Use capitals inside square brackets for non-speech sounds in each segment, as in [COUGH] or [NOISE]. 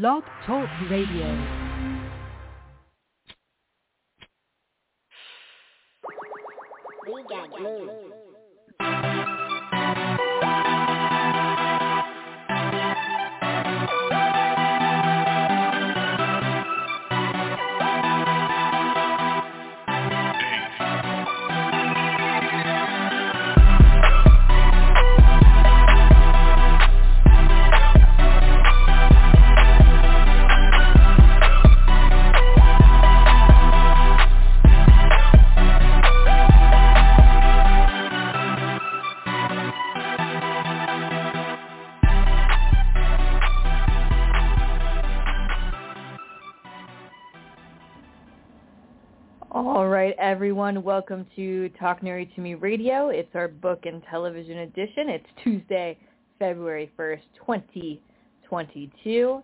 Blog Talk Radio. We got glue. All right, everyone. Welcome to Talk Nerdy to Me Radio. It's our book and television edition. It's Tuesday, February 1st, 2022.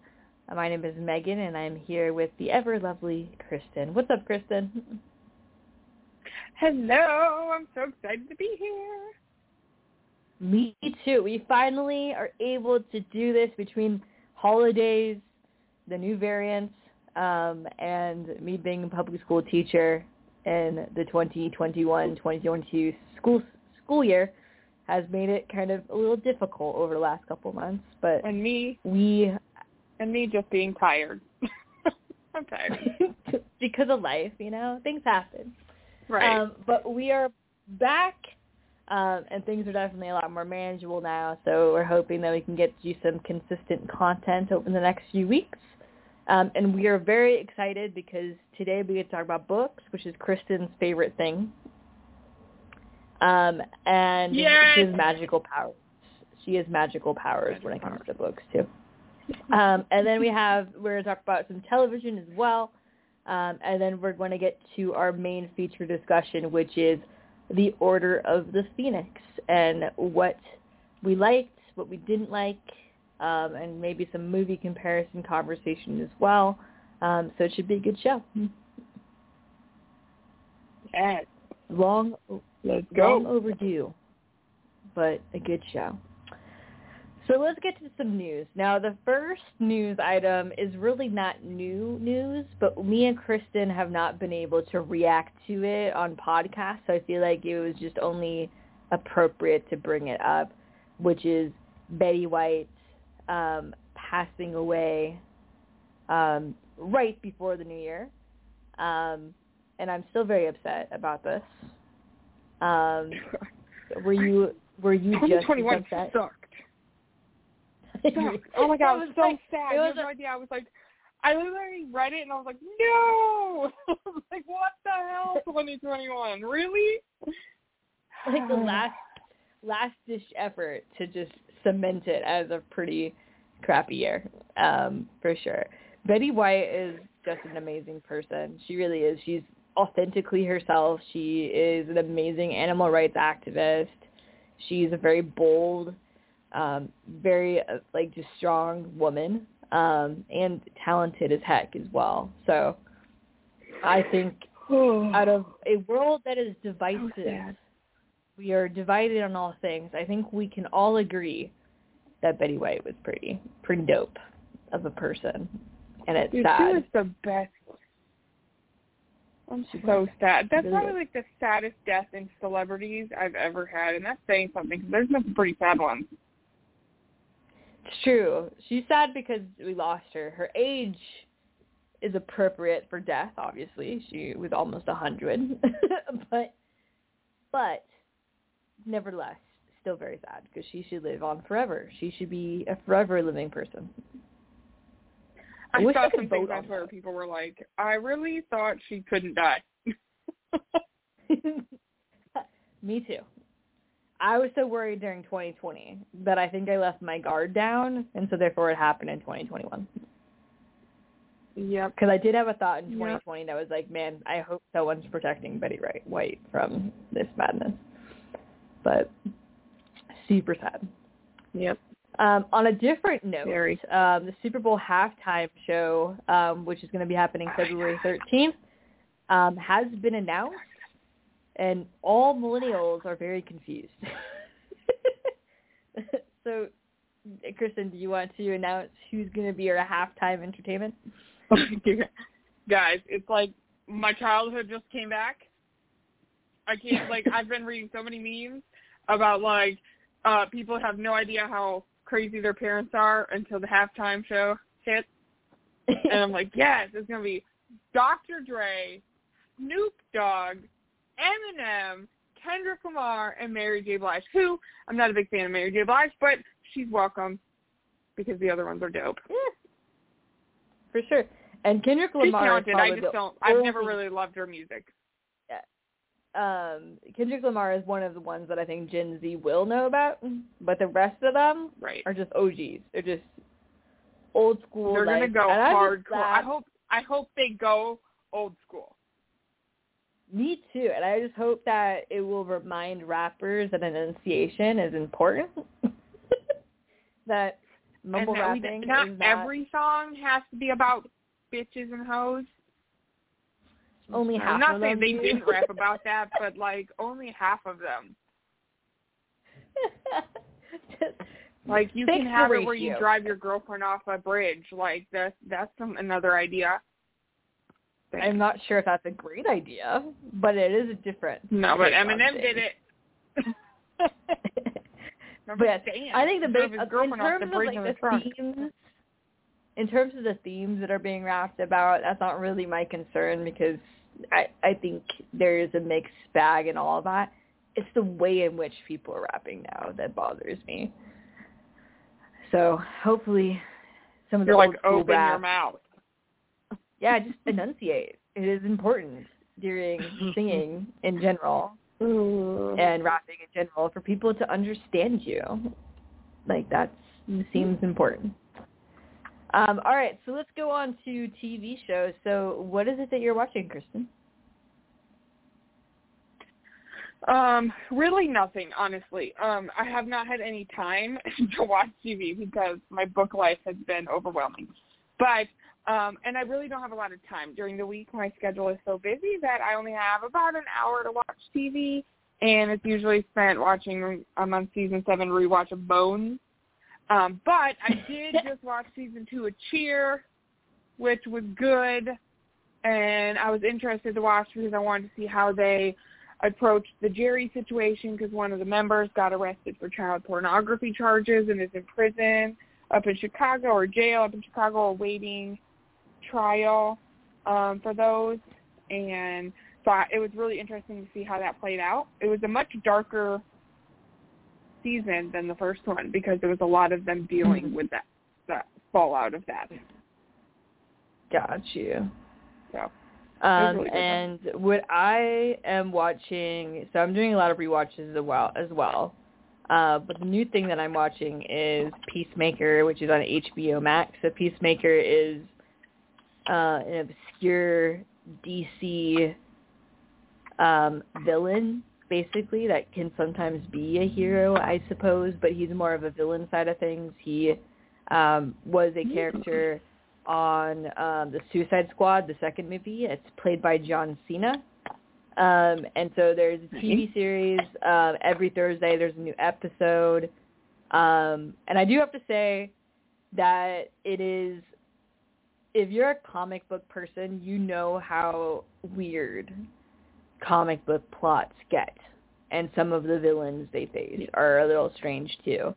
Uh, My name is Megan, and I'm here with the ever-lovely Kristen. What's up, Kristen? Hello, I'm so excited to be here. Me too. We finally are able to do this between holidays, the new variants, um, and me being a public school teacher in the 2021-2022 school school year has made it kind of a little difficult over the last couple months. But And me we, and me just being tired. [LAUGHS] I'm tired. [LAUGHS] because of life, you know, things happen. Right. Um, but we are back, um, and things are definitely a lot more manageable now. So we're hoping that we can get you some consistent content over the next few weeks. Um, and we are very excited because today we get to talk about books, which is Kristen's favorite thing. Um, and Yay! she has magical powers. She has magical powers when it comes to books too. Um, and then we have we're going to talk about some television as well. Um, and then we're going to get to our main feature discussion, which is the Order of the Phoenix and what we liked, what we didn't like, um, and maybe some movie comparison conversation as well. Um, so it should be a good show. yes. Long, Let's long overdue, but a good show. So let's get to some news. Now, the first news item is really not new news, but me and Kristen have not been able to react to it on podcast, so I feel like it was just only appropriate to bring it up, which is Betty White um, passing away um, right before the new year. Um, and I'm still very upset about this. Um, [LAUGHS] were you were you just 2021 upset? sucked. [LAUGHS] Sucked. Oh my god, It was so like- sad. it You was have no idea. I was like, I literally read it and I was like, no! [LAUGHS] like, what the hell, 2021? Really? like the [SIGHS] last last dish effort to just cement it as a pretty crappy year, um, for sure. Betty White is just an amazing person. She really is. She's authentically herself. She is an amazing animal rights activist. She's a very bold, um, very uh, like just strong woman, um, and talented as heck as well. So I think out of a world that is divisive. We are divided on all things. I think we can all agree that Betty White was pretty pretty dope of a person, and it's Dude, sad. she was the best. I'm so sad. That's probably like the saddest death in celebrities I've ever had, and that's saying something. 'cause there's been some pretty sad ones. It's true. She's sad because we lost her. Her age is appropriate for death. Obviously, she was almost a hundred, [LAUGHS] but but nevertheless, still very sad because she should live on forever. She should be a forever living person. I I, wish I saw could some vote on Twitter. People were like, "I really thought she couldn't die." [LAUGHS] Me too. I was so worried during 2020 that I think I left my guard down, and so therefore it happened in 2021. Yep. Because I did have a thought in Yep. 2020 that was like, man, I hope someone's protecting Betty Wright White from this madness. But super sad. Yep. Um, on a different note, Very. um, the Super Bowl halftime show, um, which is going to be happening February 13th, um, has been announced, and all millennials are very confused. [LAUGHS] so, Kristen, do you want to announce who's going to be our halftime entertainment? [LAUGHS] Guys, it's like my childhood just came back. I can't like I've been reading so many memes about like uh people have no idea how crazy their parents are until the halftime show hits. And I'm [LAUGHS] like, yes, it's gonna be Dr. Dre, Snoop Dogg, Eminem, Kendrick Lamar, and Mary J. Blige. Who I'm not a big fan of Mary J. Blige, but she's welcome because the other ones are dope. Yeah, for sure. And Kendrick She's Lamar is talented. I just don't. I've never really loved her music. Um Kendrick Lamar is one of the ones that I think Gen Z will know about, but the rest of them Right. are just OGs. They're just old school. They're gonna go hardcore. I hope. I hope they go old school. Me too, and I just hope that it will remind rappers that enunciation is important. [LAUGHS] that mumble and that we- rapping not is not every song has to be about bitches and hoes. Only half I'm not saying they didn't rap [LAUGHS] about that, but like only half of them. [LAUGHS] Like you can have it where you drive your girlfriend off a bridge. Like that's that's some, another idea. I'm not sure if that's a great idea, but it is a different. No, but Eminem did it. [LAUGHS] But? I think the He big his in girlfriend off terms the of bridge like in the themes, in terms of the themes that are being rapped about, that's not really my concern because I I think there is a mixed bag in all of that. It's the way in which people are rapping now that bothers me. So hopefully, some of the You're like open rap, your mouth. [LAUGHS] yeah, just enunciate. It is important during [LAUGHS] singing in general mm. and rapping in general for people to understand you. Like that seems important. Um, all right, so let's go on to TV shows. So what is it that you're watching, Kristen? Um, really nothing, honestly. Um, I have not had any time [LAUGHS] to watch TV because my book life has been overwhelming. But um, and I really don't have a lot of time during the week. My schedule is so busy that I only have about an hour to watch TV, and it's usually spent watching. I'm on season seven rewatch of Bones. Um, but I [LAUGHS] did just watch season two of Cheer, which was good, and I was interested to watch because I wanted to see how they approached the Jerry situation because one of the members got arrested for child pornography charges and is in prison up in Chicago or jail up in Chicago awaiting trial um, for those. And so I, it was really interesting to see how that played out. It was a much darker season than the first one because there was a lot of them dealing with that, that fallout of that. Got you. So Um, really and what I am watching, so I'm doing a lot of rewatches as well. As well. Uh, but the new thing that I'm watching is Peacemaker, which is on HBO Max. So Peacemaker is uh, an obscure DC um, villain, basically, that can sometimes be a hero, I suppose, but he's more of a villain side of things. He um, was a character on um, the Suicide Squad, the second movie. It's played by John Cena. Um, and so there's a TV series. Um, every Thursday there's a new episode. Um, and I do have to say that it is, if you're a comic book person, you know how weird comic book plots get. And some of the villains they face are a little strange too.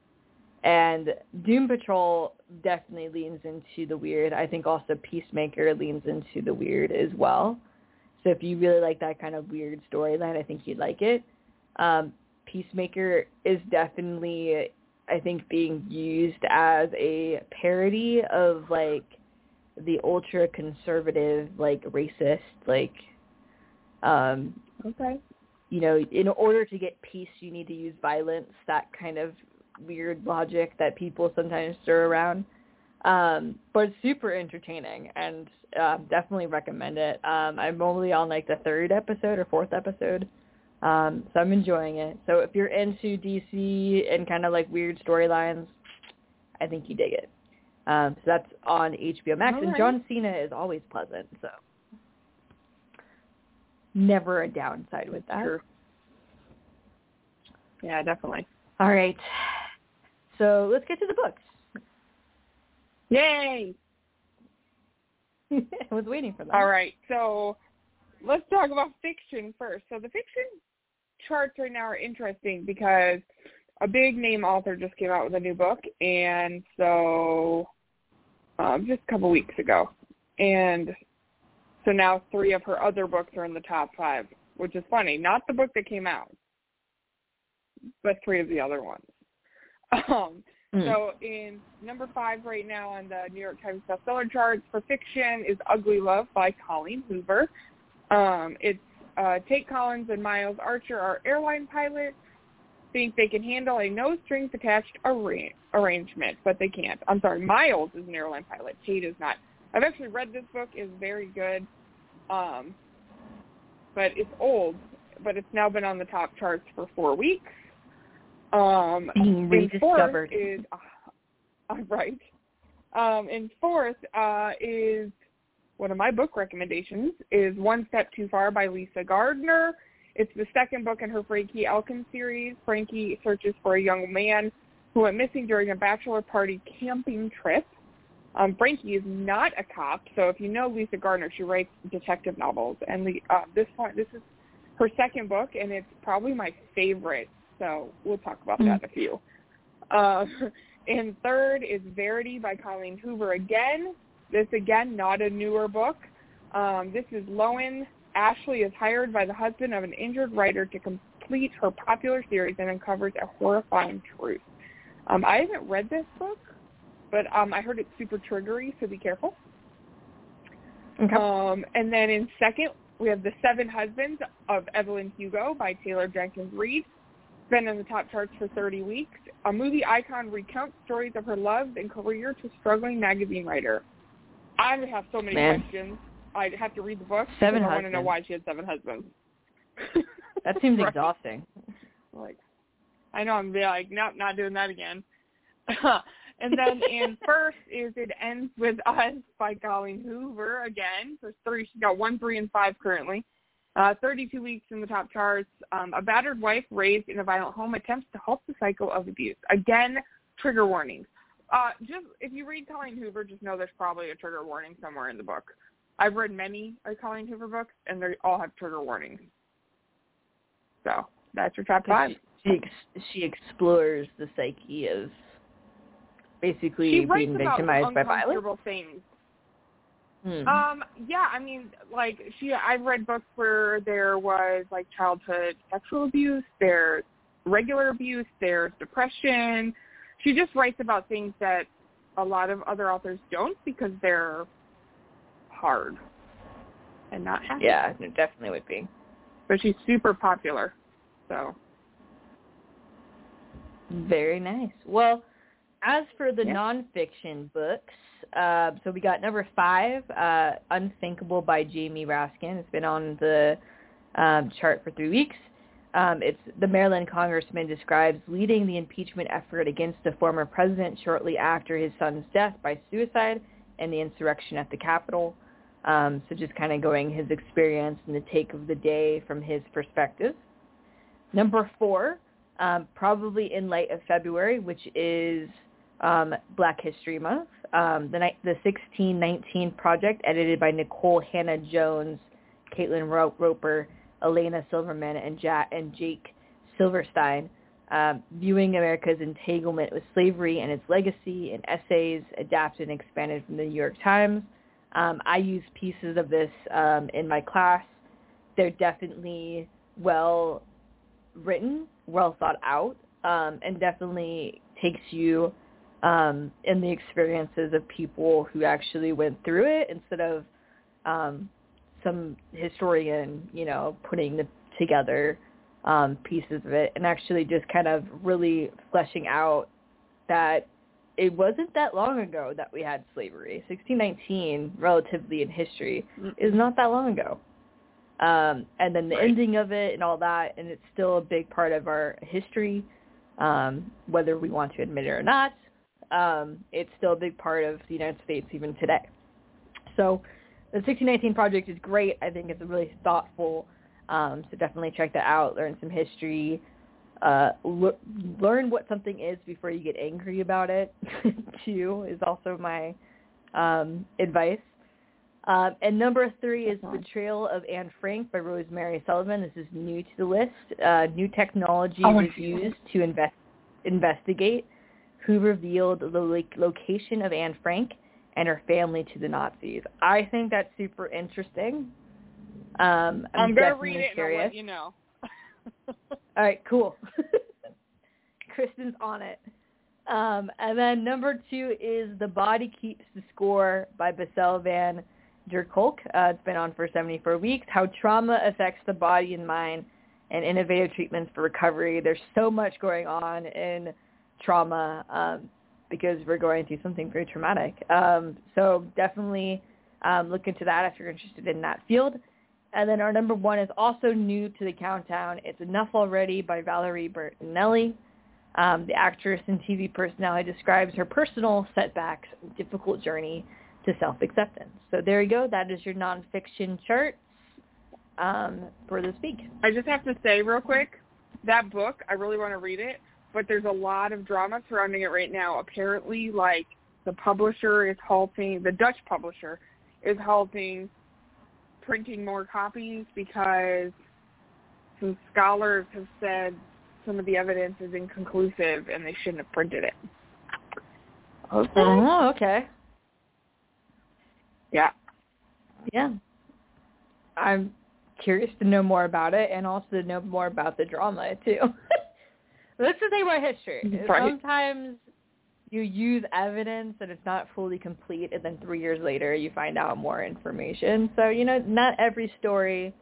And Doom Patrol definitely leans into the weird. I think also Peacemaker leans into the weird as well. So if you really like that kind of weird storyline, I think you'd like it. Um, Peacemaker is definitely, I think, being used as a parody of like the ultra conservative, like racist, like um, okay. you know, in order to get peace, you need to use violence. That kind of weird logic that people sometimes stir around. Um, but it's super entertaining and uh, definitely recommend it. Um, I'm only on like the third episode or fourth episode. Um, so I'm enjoying it. So if you're into DC and kind of like weird storylines, I think you dig it. Um, so that's on HBO Max, All and. John Cena is always pleasant, so never a downside with that. True. Yeah, definitely. All right, so let's get to the books. Yay! [LAUGHS] I was waiting for that. All right, so let's talk about fiction first. So the fiction charts right now are interesting because a big name author just came out with a new book, and so um, just a couple weeks ago, and so now three of her other books are in the top five, which is funny. Not the book that came out, but three of the other ones. [LAUGHS] Um, Mm. so in number five right now on the New York Times bestseller charts for fiction is Ugly Love by Colleen Hoover. Um, it's uh, Tate Collins and Miles Archer are airline pilots. Think they can handle a no strings attached arra- arrangement, but they can't. I'm sorry, Miles is an airline pilot. Tate is not. I've actually read this book. is very good, um, but it's old. But it's now been on the top charts for four weeks. Um, Being rediscovered. is uh, [LAUGHS] right. Um, and fourth uh, is one of my book recommendations is One Step Too Far by Lisa Gardner. It's the second book in her Frankie Elkin series. Frankie searches for a young man who went missing during a bachelor party camping trip. Um, Frankie is not a cop, so if you know Lisa Gardner, she writes detective novels, and the, uh, this one, this is her second book, and it's probably my favorite. So we'll talk about that in a few. Uh, [LAUGHS] and third is Verity by Colleen Hoover again. This again, not a newer book. Um, this is Lowen. Ashleigh is hired by the husband of an injured writer to complete her popular series and uncovers a horrifying truth. Um, I haven't read this book, but um, I heard it's super triggery, so be careful. Okay. Um, and then in second, we have The Seven Husbands of Evelyn Hugo by Taylor Jenkins Reid. Been in the top charts for 30 weeks. A movie icon recounts stories of her love and career to struggling magazine writer. I have so many Man. questions. I'd have to read the book. Seven I want to know husbands. why she had seven husbands. [LAUGHS] that seems [LAUGHS] Right. exhausting. Like, I know I'm be like, nope, not doing that again. [LAUGHS] and then in first is It Ends With Us by Colleen Hoover again. There's three. She's got one, three, and five currently. Uh, 32 weeks in the top charts. Um, a battered wife raised in a violent home attempts to halt the cycle of abuse. Again, trigger warnings. Uh, just if you read Colleen Hoover, just know there's probably a trigger warning somewhere in the book. I've read many of Colleen Hoover books, and they all have trigger warnings. So that's your top five. She, she she explores the psyche of basically being victimized by violence. things. Hmm. Um, yeah, I mean, like she, I've read books where there was like childhood sexual abuse, there's regular abuse, there's depression. She just writes about things that a lot of other authors don't because they're hard and not happy. yeah, it definitely would be. but she's super popular. So Very nice. Well, as for the Yeah. nonfiction books, uh, so we got number five, uh, Unthinkable by Jamie Raskin. It's been on the um, chart for three weeks. Um, it's the Maryland congressman describes leading the impeachment effort against the former president shortly after his son's death by suicide and the insurrection at the Capitol. Um, so just kind of going his experience and the take of the day from his perspective. Number four, um, probably in light of February, which is um, Black History Month. Um, the, ni- the 1619 Project, edited by Nicole Hannah Jones, Caitlin Ro- Roper, Ilena Silverman, and, ja- and Jake Silverstein, um, viewing America's entanglement with slavery and its legacy in essays adapted and expanded from the New York Times. Um, I use pieces of this um, in my class. They're definitely well written, well thought out, and definitely takes you um, in the experiences of people who actually went through it instead of um, some historian, you know, putting the, together um, pieces of it and actually just kind of really fleshing out that it wasn't that long ago that we had slavery. 1619, relatively in history, is not that long ago. Um, and then the Right. ending of it and all that, and it's still a big part of our history, um, whether we want to admit it or not. Um, it's still a big part of the United States even today. So the 1619 project is great. I think it's a really thoughtful. Um, so definitely check that out. Learn some history. Uh, l- learn what something is before you get angry about it. [LAUGHS] too is also my um, advice. Um, and number three is Betrayal of Anne Frank by Rosemary Sullivan. This is new to the list. Uh, new technology Oh, was used to invest, investigate who revealed the lo- location of Anne Frank and her family to the Nazis. I think that's super interesting. Um, I'm, I'm gonna read it and I'll let you know. [LAUGHS] All right, cool. [LAUGHS] Kristen's on it. Um, and then number two is The Body Keeps the Score by Bessel van der Kolk. Uh, it's been on for 74 weeks. How trauma affects the body and mind and innovative treatments for recovery. There's so much going on in trauma um, because we're going through something very traumatic. Um, so definitely um, look into that if you're interested in that field. And then our number one is also new to the countdown. It's Enough Already by Valerie Bertinelli. Um, the actress and TV personality describes her personal setbacks and difficult journey to self-acceptance. So there you go. That is your nonfiction chart um, for this week. I just have to say real quick, that book, I really want to read it, but there's a lot of drama surrounding it right now. Apparently, like, the publisher is halting, the Dutch publisher is halting printing more copies because some scholars have said some of the evidence is inconclusive and they shouldn't have printed it. Okay. Oh, okay. Yeah. Yeah. I'm curious to know more about it and also to know more about the drama too. [LAUGHS] That's the thing about history. Right. Sometimes you use evidence and it's not fully complete and then three years later you find out more information. So, you know, not every story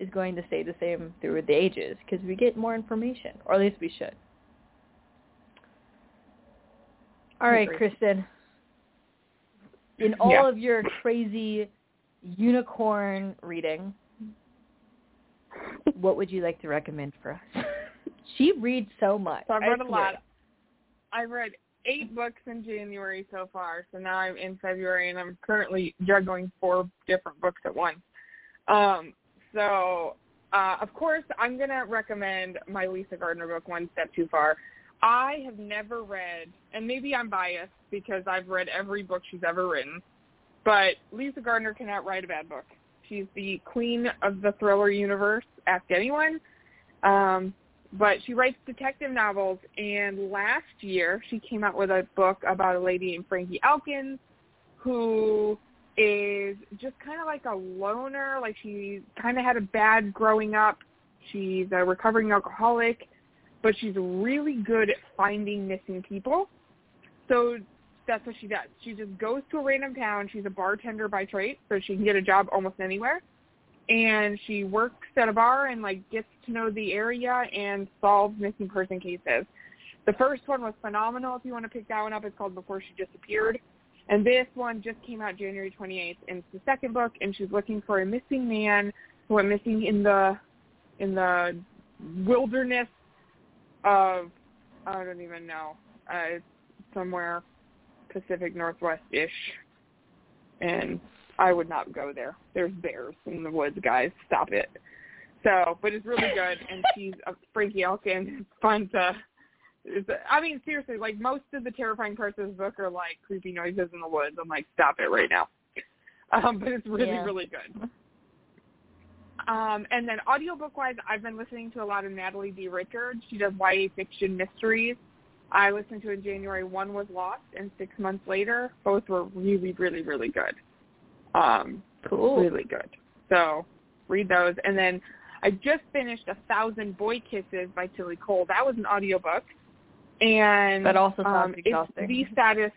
is going to stay the same through the ages because we get more information, or at least we should. All right, Kristen. In all Yeah. of your crazy unicorn reading, what would you like to recommend for us? [LAUGHS] she reads so much. So I've read a lot. I've read eight books in January so far. So now I'm in February, and I'm currently juggling four different books at once. Um, so, uh, of course, I'm gonna recommend my Lisa Gardner book, One Step Too Far. I have never read, and maybe I'm biased because I've read every book she's ever written, but Lisa Gardner cannot write a bad book. She's the queen of the thriller universe. Ask anyone. Um, but she writes detective novels and last year she came out with a book about a lady named Frankie Elkins who is just kind of like a loner like she kind of had a bad growing up. She's a recovering alcoholic but she's really good at finding missing people. So that's what she does. She just goes to a random town. She's a bartender by trade so she can get a job almost anywhere and she works at a bar and like gets to know the area and solves missing person cases. The first one was phenomenal. If you want to pick that one up, it's called Before She Disappeared. And this one just came out January 28th, and it's the second book. And she's looking for a missing man who went missing in the in the wilderness of I don't even know. Uh, it's somewhere Pacific Northwest ish, and I would not go there. There's bears in the woods, guys. Stop it. So, but it's really good, and [LAUGHS] she's a Frankie Elkin. It's fun to. It's, I mean, seriously, like most of the terrifying parts of the book are like creepy noises in the woods. I'm like, stop it right now. Um, but it's really, Yeah. really good. Um, and then audiobook wise, I've been listening to a lot of Natalie D. Richards. She does YA fiction mysteries. I listened to in January. One was Lost, and six months later, both were really, really, really good. Um, Cool. really good. So read those. And then I just finished A Thousand Boy Kisses by Tilly Cole. That was an audiobook. And That also sounds um, exhausting. It's the saddest.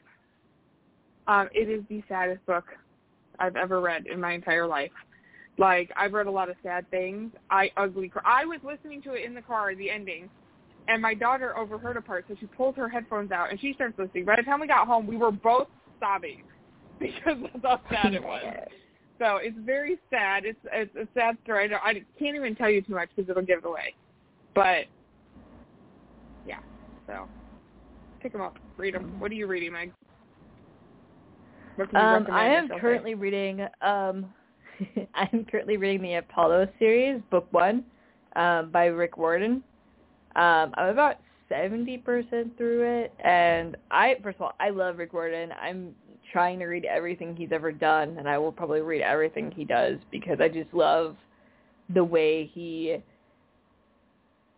Um, it is the saddest book I've ever read in my entire life. Like I've read a lot of sad things. I ugly. Cry. I was listening to it in the car, the ending, and my daughter overheard a part, so she pulled her headphones out and she starts listening. By the time we got home, we were both sobbing [LAUGHS] because of how sad it was. So it's very sad. It's it's a sad story. I, don't, I can't even tell you too much because it'll give it away. But yeah, so pick them up, read them. What are you reading, Meg? What can you Um, I am currently reading. Um, [LAUGHS] I'm currently reading the Apollo series, book one, um, by Rick Riordan. Um, I'm about seventy percent through it, and I first of all, I love Rick Riordan. I'm trying to read everything he's ever done, and I will probably read everything he does because I just love the way he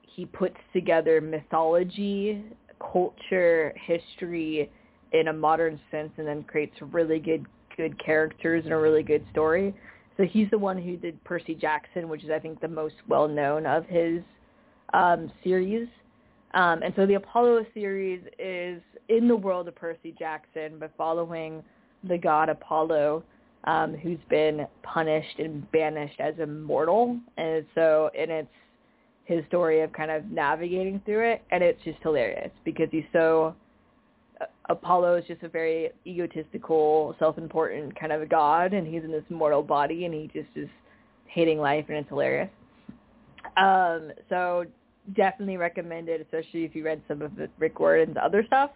he puts together mythology, culture, history in a modern sense, and then creates really good good characters and a really good story. So he's the one who did Percy Jackson, which is I think the most well known of his um, series. Um, and so the Apollo series is in the world of Percy Jackson, but following the god Apollo, um, who's been punished and banished as immortal. And so, and it's his story of kind of navigating through it, and it's just hilarious because he's so. uh, Apollo is just a very egotistical, self-important kind of a god, and he's in this mortal body, and he just is hating life, and it's hilarious. Um, so definitely recommend it, especially if you read some of the Rick Riordan's other stuff.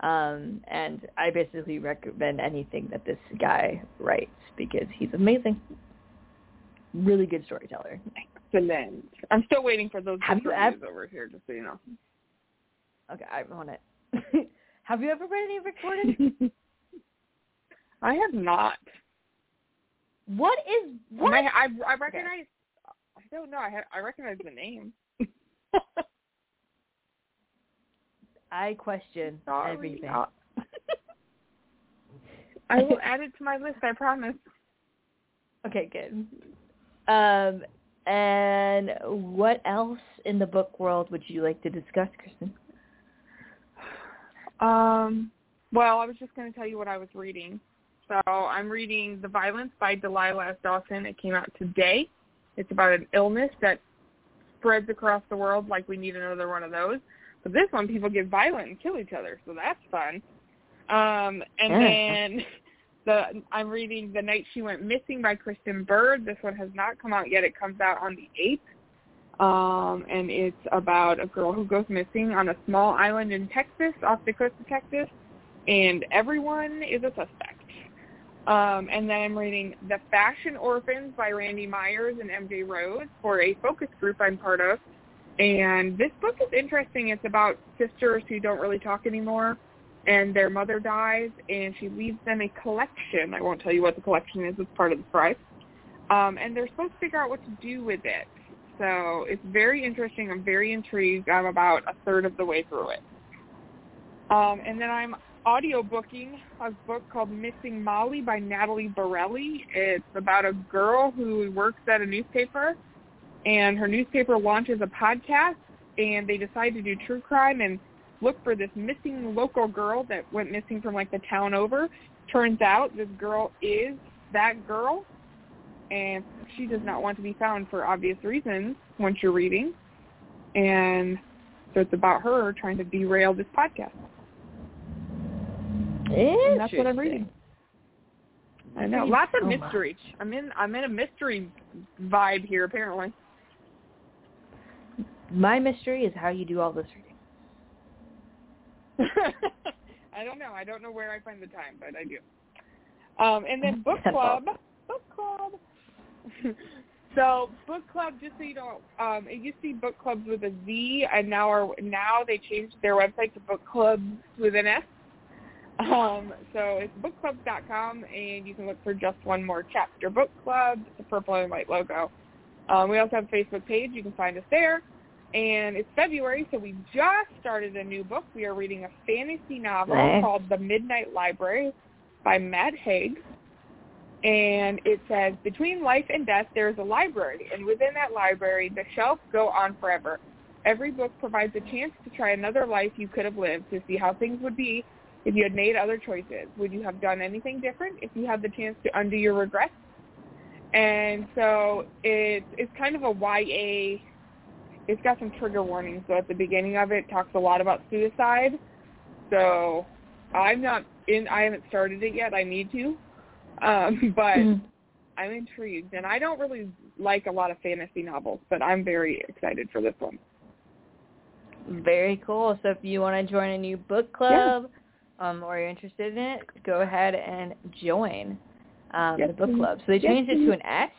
Um, and I basically recommend anything that this guy writes because he's amazing. Really good storyteller. Excellent. I'm still waiting for those Have you reviews over here, just so you know. Okay, I'm on it. [LAUGHS] have you ever read any Rick Riordan? [LAUGHS] I have not. what is what? My, I I recognize. I don't know. I have, I recognize the name. I question Sorry. everything. Uh, [LAUGHS] I will add it to my list. I promise. Okay, good. Um, and what else in the book world would you like to discuss, Kristen? [SIGHS] Um. Well, I was just going to tell you what I was reading. So I'm reading The Violence by Delilah S. Dawson. It came out today. It's about an illness that spreads across the world like we need another one of those. But this one, people get violent and kill each other, so that's fun. Um, and Yeah. then [LAUGHS] the I'm reading The Night She Went Missing by Kristen Bird. This one has not come out yet. It comes out on the 8th. Um, and it's about a girl who goes missing on a small island in Texas, off the coast of Texas, and everyone is a suspect. Um, and then I'm reading The Fashion Orphans by Randy Meyers and MJ Rose for a focus group I'm part of. And this book is interesting. It's about sisters who don't really talk anymore, and their mother dies, and she leaves them a collection. I won't tell you what the collection is. It's part of the price. Um, and they're supposed to figure out what to do with it. So it's very interesting. I'm very intrigued. I'm about a third of the way through it. Um, and then I'm audiobooking a book called Missing Molly by Natalie Borelli. It's about a girl who works at a newspaper and her newspaper launches a podcast and they decide to do true crime and look for this missing local girl that went missing from like the town over. Turns out this girl is that girl and she does not want to be found for obvious reasons once you're reading. And so it's about her trying to derail this podcast. And that's what I'm reading. I know. Lots of oh, so mystery. I'm in I'm in a mystery vibe here apparently. My mystery is how you do all this reading. [LAUGHS] I don't know. I don't know where I find the time, but I do. Um, and then book club. Book club. [LAUGHS] so book club, just so you know, um, it used to be book clubs with a Z, and now are now they changed their website to book clubs with an S. Um, so it's bookclubs.com, and you can look for just one more chapter book club. It's a purple and white logo. Um, we also have a Facebook page. You can find us there. And it's February, so we just started a new book. We are reading a fantasy novel Nice. called The Midnight Library by Matt Haig. And it says, between life and death, there is a library, and within that library, the shelves go on forever. Every book provides a chance to try another life you could have lived, to see how things would be if you had made other choices. Would you have done anything different if you had the chance to undo your regrets? And so it's it's kind of a YA it's got some trigger warnings. So at the beginning of it, it talks a lot about suicide. So I'm not in. I haven't started it yet. I need to, um, [LAUGHS] but Mhm. I'm intrigued. And I don't really like a lot of fantasy novels, but I'm very excited for this one. Very cool. So if you want to join a new book club, um, or you're interested in it, go ahead and join um, Yes, the book club. So they Yes, changed it to an S.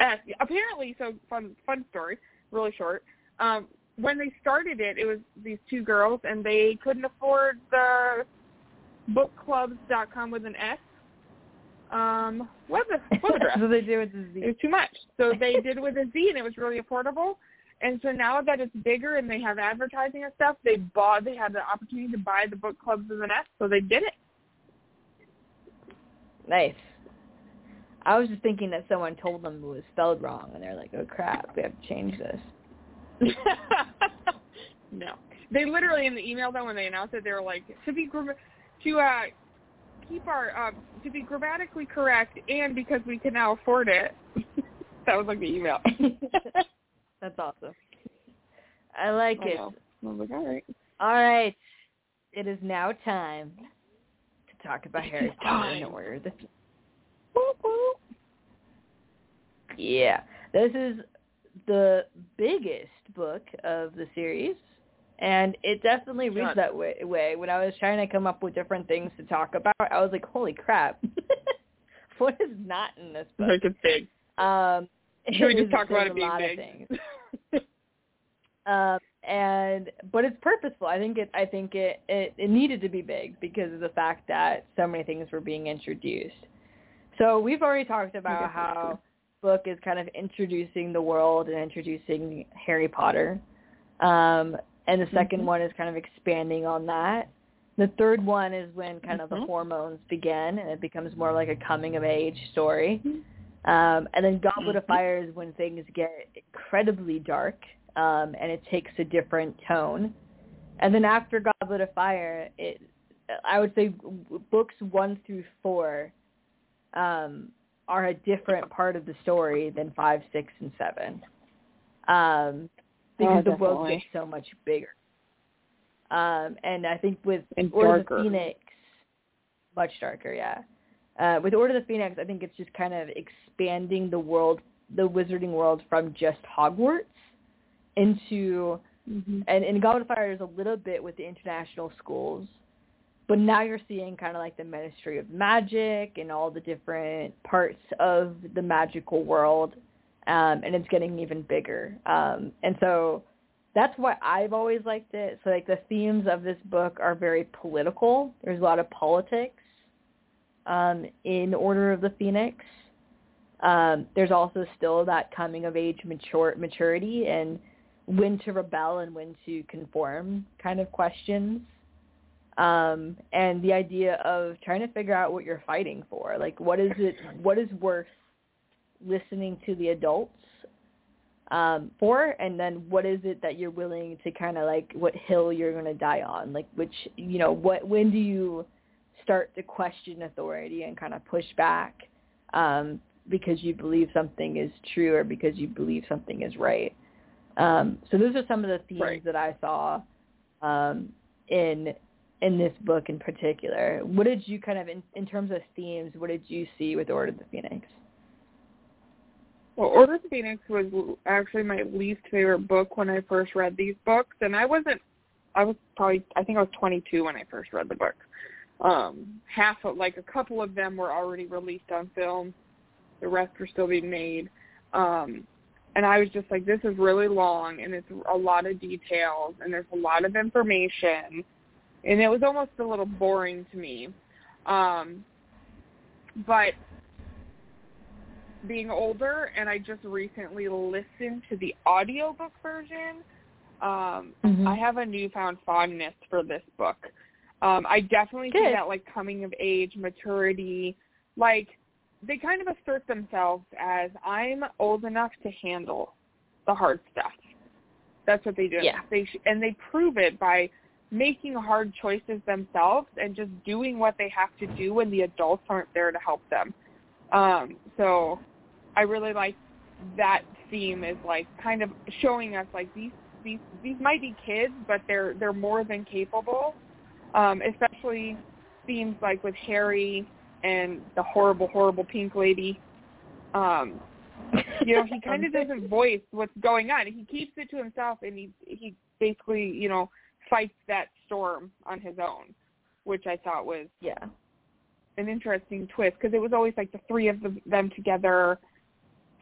Uh, apparently, so fun fun story, really short. Um, when they started it, it was these two girls, and they couldn't afford the bookclubs.com with an S um, web web address. [LAUGHS] so they do with the it Z. was too much. So they [LAUGHS] did it with a Z, and it was really affordable. And so now that it's bigger and they have advertising and stuff, they bought. They had the opportunity to buy the book clubs with an S, so they did it. Nice. I was just thinking that someone told them it was spelled wrong, and they're like, "Oh crap, we have to change this." [LAUGHS] no, they literally in the email though when they announced it, they were like to be to uh keep our uh, to be grammatically correct and because we can now afford it. [LAUGHS] that was like the email. [LAUGHS] That's awesome. I like it. I was like, all right. All right, it is now time to talk about Harry Potter in time. order. of the Yeah, this is the biggest book of the series, and it definitely reads that way, way. When I was trying to come up with different things to talk about, I was like, "Holy crap, [LAUGHS] what is not in this book?" Like it's big. Um, Should we just talk about it a being big? things. [LAUGHS] Um, and but it's purposeful. I think it. I think it, it. It needed to be big because of the fact that so many things were being introduced. So we've already talked about how book is kind of introducing the world and introducing Harry Potter, um, and the 2nd Mhm. one is kind of expanding on that. The third one is when kind of the Mhm. hormones begin and it becomes more like a coming of age story. Um, and then Goblet of Mhm. Fire is when things get incredibly dark um, and it takes a different tone. And then after Goblet of Fire, it I would say books one through four um, are a different part of the story than five, six, and seven, um, because Oh, the world gets so much bigger. Um, and I think with And Order of the Phoenix, much darker, yeah. Uh, with Order of the Phoenix, I think it's just kind of expanding the world, the wizarding world, from just Hogwarts into Mm-hmm. and in Goblet of Fire there's a little bit with the international schools, but now you're seeing kind of like the Ministry of Magic and all the different parts of the magical world, um, and it's getting even bigger. Um, and so that's why I've always liked it. So like the themes of this book are very political. There's a lot of politics um, in Order of the Phoenix. Um, there's also still that coming of age mature maturity and when to rebel and when to conform kind of questions. Um, and the idea of trying to figure out what you're fighting for. Like what is it what is worth listening to the adults um, for and then what is it that you're willing to kind of like what hill you're going to die on like which you know what when do you start to question authority and kind of push back um, because you believe something is true or because you believe something is right um, so those are some of the themes Right. that I saw um, in in this book in particular. What did you kind of in, in terms of themes? What did you see with Order of the Phoenix? Well, Order of the Phoenix was actually my least favorite book when I first read these books, and I wasn't. I was probably. I think I was 22 when I first read the book. Um, half of like a couple of them were already released on film. The rest were still being made. Um, and I was just like, this is really long, and it's a lot of details, and there's a lot of information, and it was almost a little boring to me. Um, but being older and I just recently listened to the audiobook version, um, Mhm. I have a newfound fondness for this book. Um, I definitely see that like coming of age, maturity, like they kind of assert themselves as I'm old enough to handle the hard stuff. That's what they do. Yeah. They sh- and they prove it by making hard choices themselves and just doing what they have to do when the adults aren't there to help them. Um, so I really like that theme is like kind of showing us like these these these might be kids, but they're they're more than capable. Um, especially themes like with Harry and the horrible horrible pink lady. Um, you know, he [LAUGHS] kind of doesn't voice what's going on. He keeps it to himself, and he he basically you know fights that storm on his own, which I thought was yeah. an interesting twist because it was always like the three of them together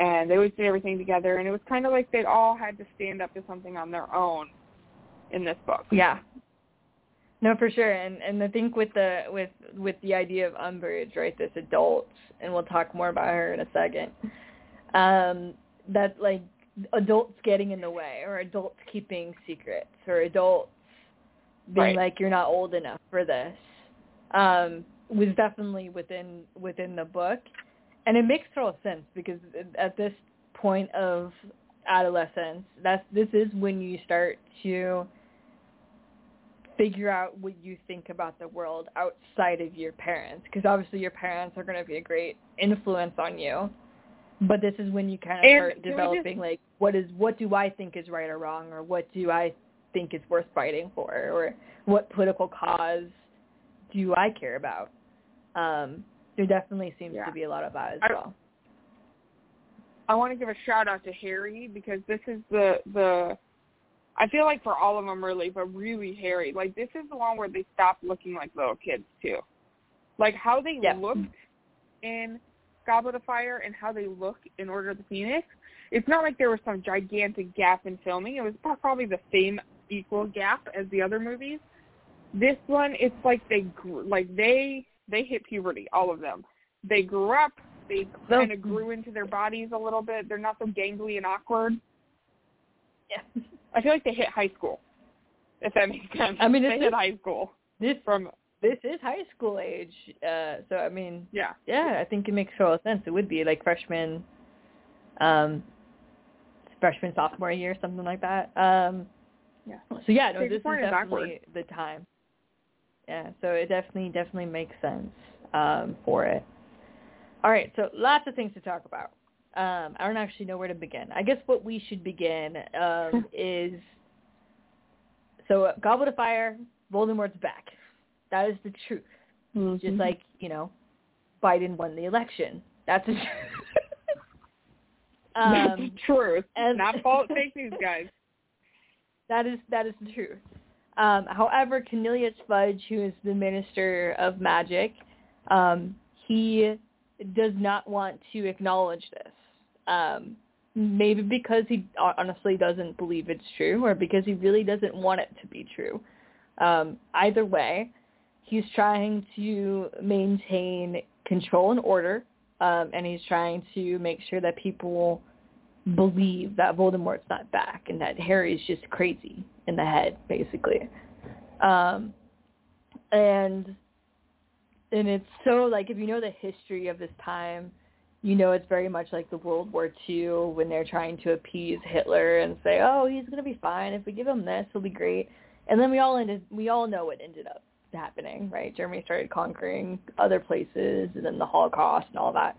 and they always did everything together and it was kind of like they all had to stand up to something on their own in this book. Yeah. No for sure and and i think with the with with the idea of umbridge right this adult and we'll talk more about her in a second um that like adults getting in the way or adults keeping secrets or adults being right. like you're not old enough for this um was definitely within within the book. And it makes total sense because at this point of adolescence that's this is when you start to figure out what you think about the world outside of your parents. Because obviously your parents are going to be a great influence on you. But this is when you kind of and start developing just, like what is what do I think is right or wrong or what do I think is worth fighting for or what political cause do I care about um there definitely seems yeah. to be a lot of that as I, well I want to give a shout out to Harry because this is the the I feel like for all of them really, but really Harry. Like this is the one where they stopped looking like little kids too. Like how they yep. looked in Goblet of Fire and how they look in Order of the Phoenix. It's not like there was some gigantic gap in filming. It was probably the same equal gap as the other movies. This one, it's like they like they they hit puberty, all of them. They grew up. They kind of grew into their bodies a little bit. They're not so gangly and awkward. Yeah. I feel like they hit high school, if that makes sense. I mean, they hit is- high school this from this is high school age uh so I mean yeah. Yeah, I think it makes total sense. It would be like freshman, um, freshman sophomore year, something like that. Um, Yeah. So yeah, no, this is definitely the time. Yeah, so it definitely definitely makes sense um, for it. All right, so lots of things to talk about. Um, I don't actually know where to begin. I guess what we should begin um, [LAUGHS] is so uh, Goblet of Fire, Voldemort's back. That is the truth. Mm-hmm. Just like you know, Biden won the election. That's the [LAUGHS] truth. That's um, the truth. and- Not false fake news, guys. That is that is the truth. Um, however, Cornelius Fudge, who is the Minister of Magic, um, he does not want to acknowledge this. Um, maybe because he honestly doesn't believe it's true, or because he really doesn't want it to be true. Um, either way, he's trying to maintain control and order, um, and he's trying to make sure that people believe that Voldemort's not back and that Harry's just crazy in the head, basically. Um, and and it's so like if you know the history of this time, you know it's very much like the World War II when they're trying to appease Hitler and say, "Oh, he's gonna be fine if we give him this, he'll be great." And then we all ended, we all know what ended up happening, right? Germany started conquering other places, and then the Holocaust and all that.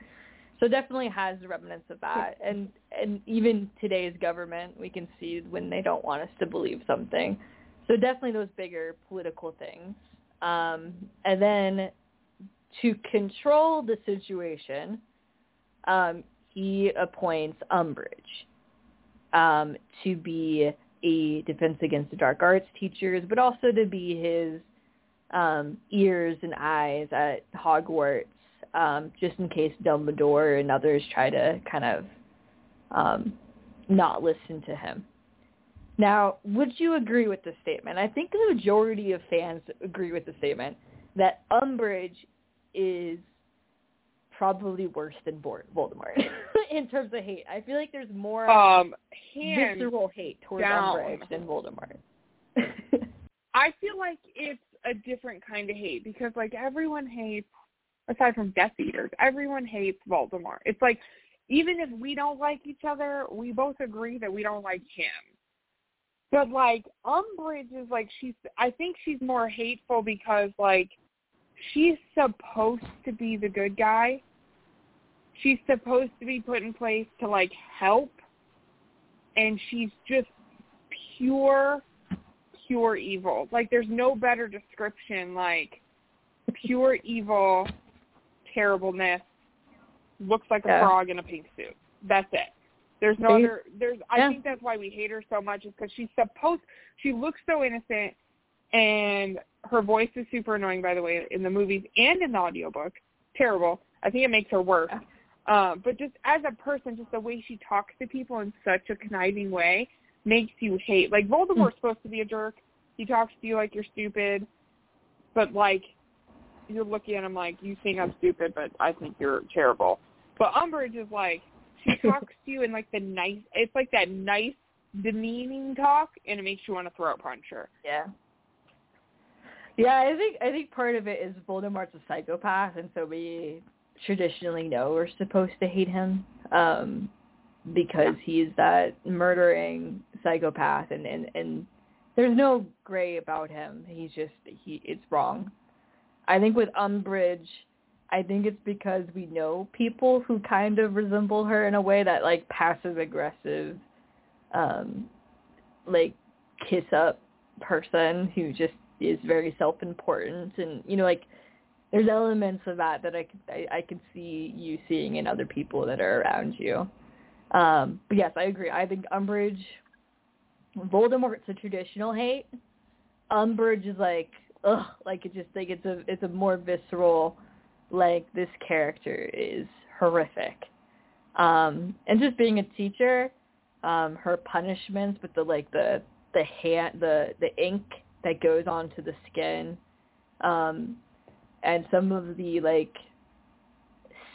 So it definitely has remnants of that, and and even today's government, we can see when they don't want us to believe something. So definitely those bigger political things, um, and then to control the situation, um, he appoints Umbridge um, to be a Defense Against the Dark Arts teachers, but also to be his um, ears and eyes at Hogwarts, um, just in case Dumbledore and others try to kind of um, not listen to him. Now, would you agree with this statement? I think the majority of fans agree with the statement that Umbridge is probably worse than Voldemort [LAUGHS] in terms of hate. I feel like there's more Um, visceral hate towards down. Umbridge than Voldemort. [LAUGHS] I feel like it's a different kind of hate because like everyone hates aside from Death Eaters, everyone hates Voldemort. It's like even if we don't like each other, we both agree that we don't like him. But like Umbridge is like she's I think she's more hateful because like she's supposed to be the good guy she's supposed to be put in place to like help and she's just pure pure evil. Like there's no better description like pure evil, terribleness, looks like a Yeah. frog in a pink suit. That's it. There's no other there's I Yeah. think that's why we hate her so much is cuz she's supposed she looks so innocent and her voice is super annoying by the way in the movies and in the audiobook. Terrible. I think it makes her worse. Yeah. Um, but just as a person, just the way she talks to people in such a conniving way makes you hate. Like Voldemort's supposed to be a jerk. He talks to you like you're stupid, but like you're looking at him like you think I'm stupid, but I think you're terrible. But Umbridge is like she [LAUGHS] talks to you in like the nice. It's like that nice, demeaning talk, and it makes you want to throat punch her. Yeah. Yeah, I think I think part of it is Voldemort's a psychopath, and so we traditionally know we're supposed to hate him um, because he's that murdering psychopath, and, and and there's no gray about him. He's just he it's wrong. I think with Umbridge, I think it's because we know people who kind of resemble her in a way that like passive aggressive, um, like kiss up person who just is very self-important and you know like there's elements of that that I could I, I could see you seeing in other people that are around you. Um, but yes, I agree. I think Umbridge, Voldemort's a traditional hate. Umbridge is like ugh, like it just like it's a it's a more visceral like this character is horrific. Um, and just being a teacher, um, her punishments with the like the the hand the the ink that goes onto the skin, um, and some of the like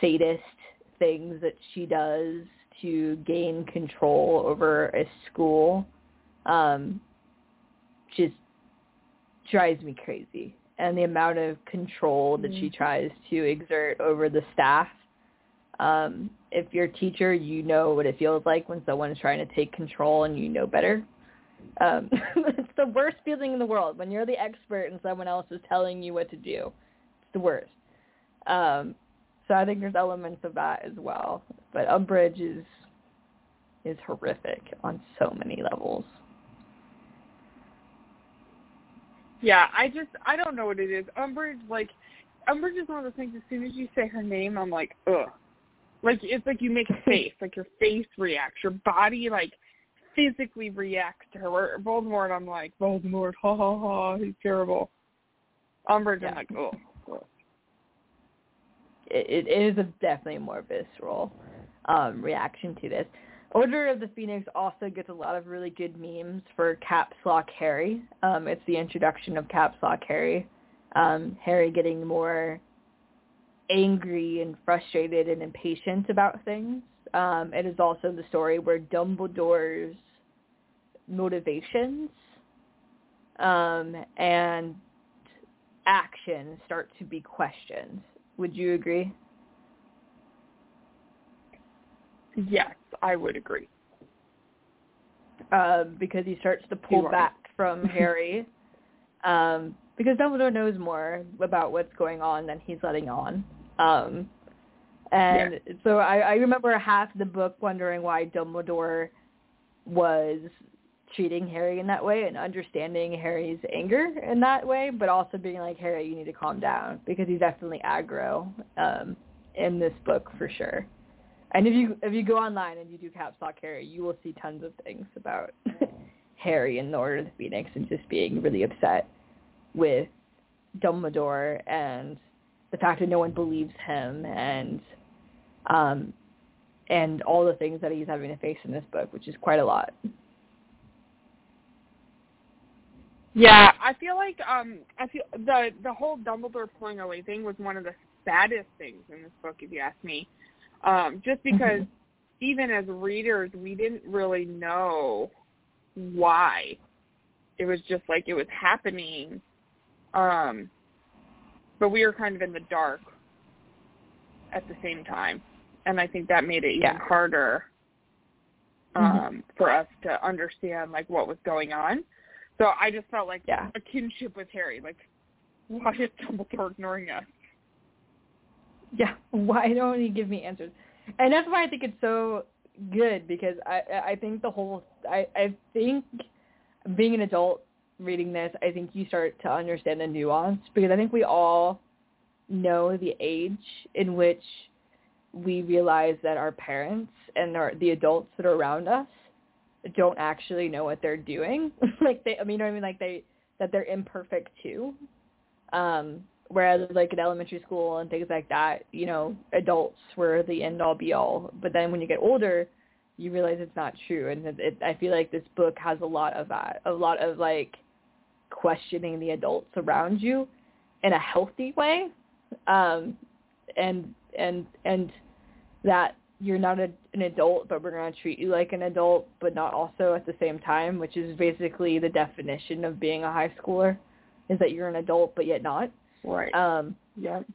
sadist things that she does to gain control over a school, um, just drives me crazy. And the amount of control that she Mm. tries to exert over the staff. Um, if you're a teacher, you know what it feels like when someone's trying to take control and you know better. Um, [LAUGHS] it's the worst feeling in the world when you're the expert and someone else is telling you what to do. It's the worst. Um, so I think there's elements of that as well. But Umbridge is is horrific on so many levels. Yeah, I just I don't know what it is. Umbridge like Umbridge is one of those things. As soon as you say her name, I'm like, ugh. Like it's like you make a [LAUGHS] face, like your face reacts, your body like physically reacts to her. Where Voldemort, I'm like Voldemort, ha ha ha, he's terrible. Umbridge, Yeah. I'm like, oh. It, it is a definitely more visceral um, reaction to this. Order of the Phoenix also gets a lot of really good memes for Caps Lock Harry. Um, it's the introduction of Caps Lock Harry. Um, Harry getting more angry and frustrated and impatient about things. Um, it is also the story where Dumbledore's motivations um, and actions start to be questioned. Would you agree? Yes, I would agree. um, because he starts to pull back from [LAUGHS] Harry. Um, because Dumbledore knows more about what's going on than he's letting on. Um, and so I, I remember half the book wondering why Dumbledore was treating Harry in that way and understanding Harry's anger in that way, but also being like, Harry, you need to calm down because he's definitely aggro um, in this book for sure. And if you if you go online and you do Caps Lock Harry, you will see tons of things about [LAUGHS] Harry in the Order of the Phoenix and just being really upset with Dumbledore and the fact that no one believes him and um and all the things that he's having to face in this book, which is quite a lot. Yeah, I feel like um I feel the the whole Dumbledore pulling away thing was one of the saddest things in this book if you ask me. Um just because even as readers we didn't really know why. It was just like it was happening. Um but we were kind of in the dark at the same time. And I think that made it even Yeah. harder um Mhm. for us to understand like what was going on. So I just felt like Yeah. a kinship with Harry. Like, why is Dumbledore ignoring us? Yeah, [LAUGHS] why don't you give me answers? and that's why I think it's so good because I I think the whole I I think being an adult reading this, I think you start to understand the nuance because I think we all know the age in which we realize that our parents and our, the adults that are around us don't actually know what they're doing. [LAUGHS] like they, I mean, you know what I mean? Like they, that they're imperfect too. Um, whereas like in elementary school and things like that, you know, adults were the end all be all. But then when you get older, you realize it's not true. And it, it, I feel like this book has a lot of that, a lot of like questioning the adults around you in a healthy way. Um, and, and, and that you're not a, an adult, but we're going to treat you like an adult, but not also at the same time, which is basically the definition of being a high schooler, is that you're an adult, but yet not. Right. Um, Yep.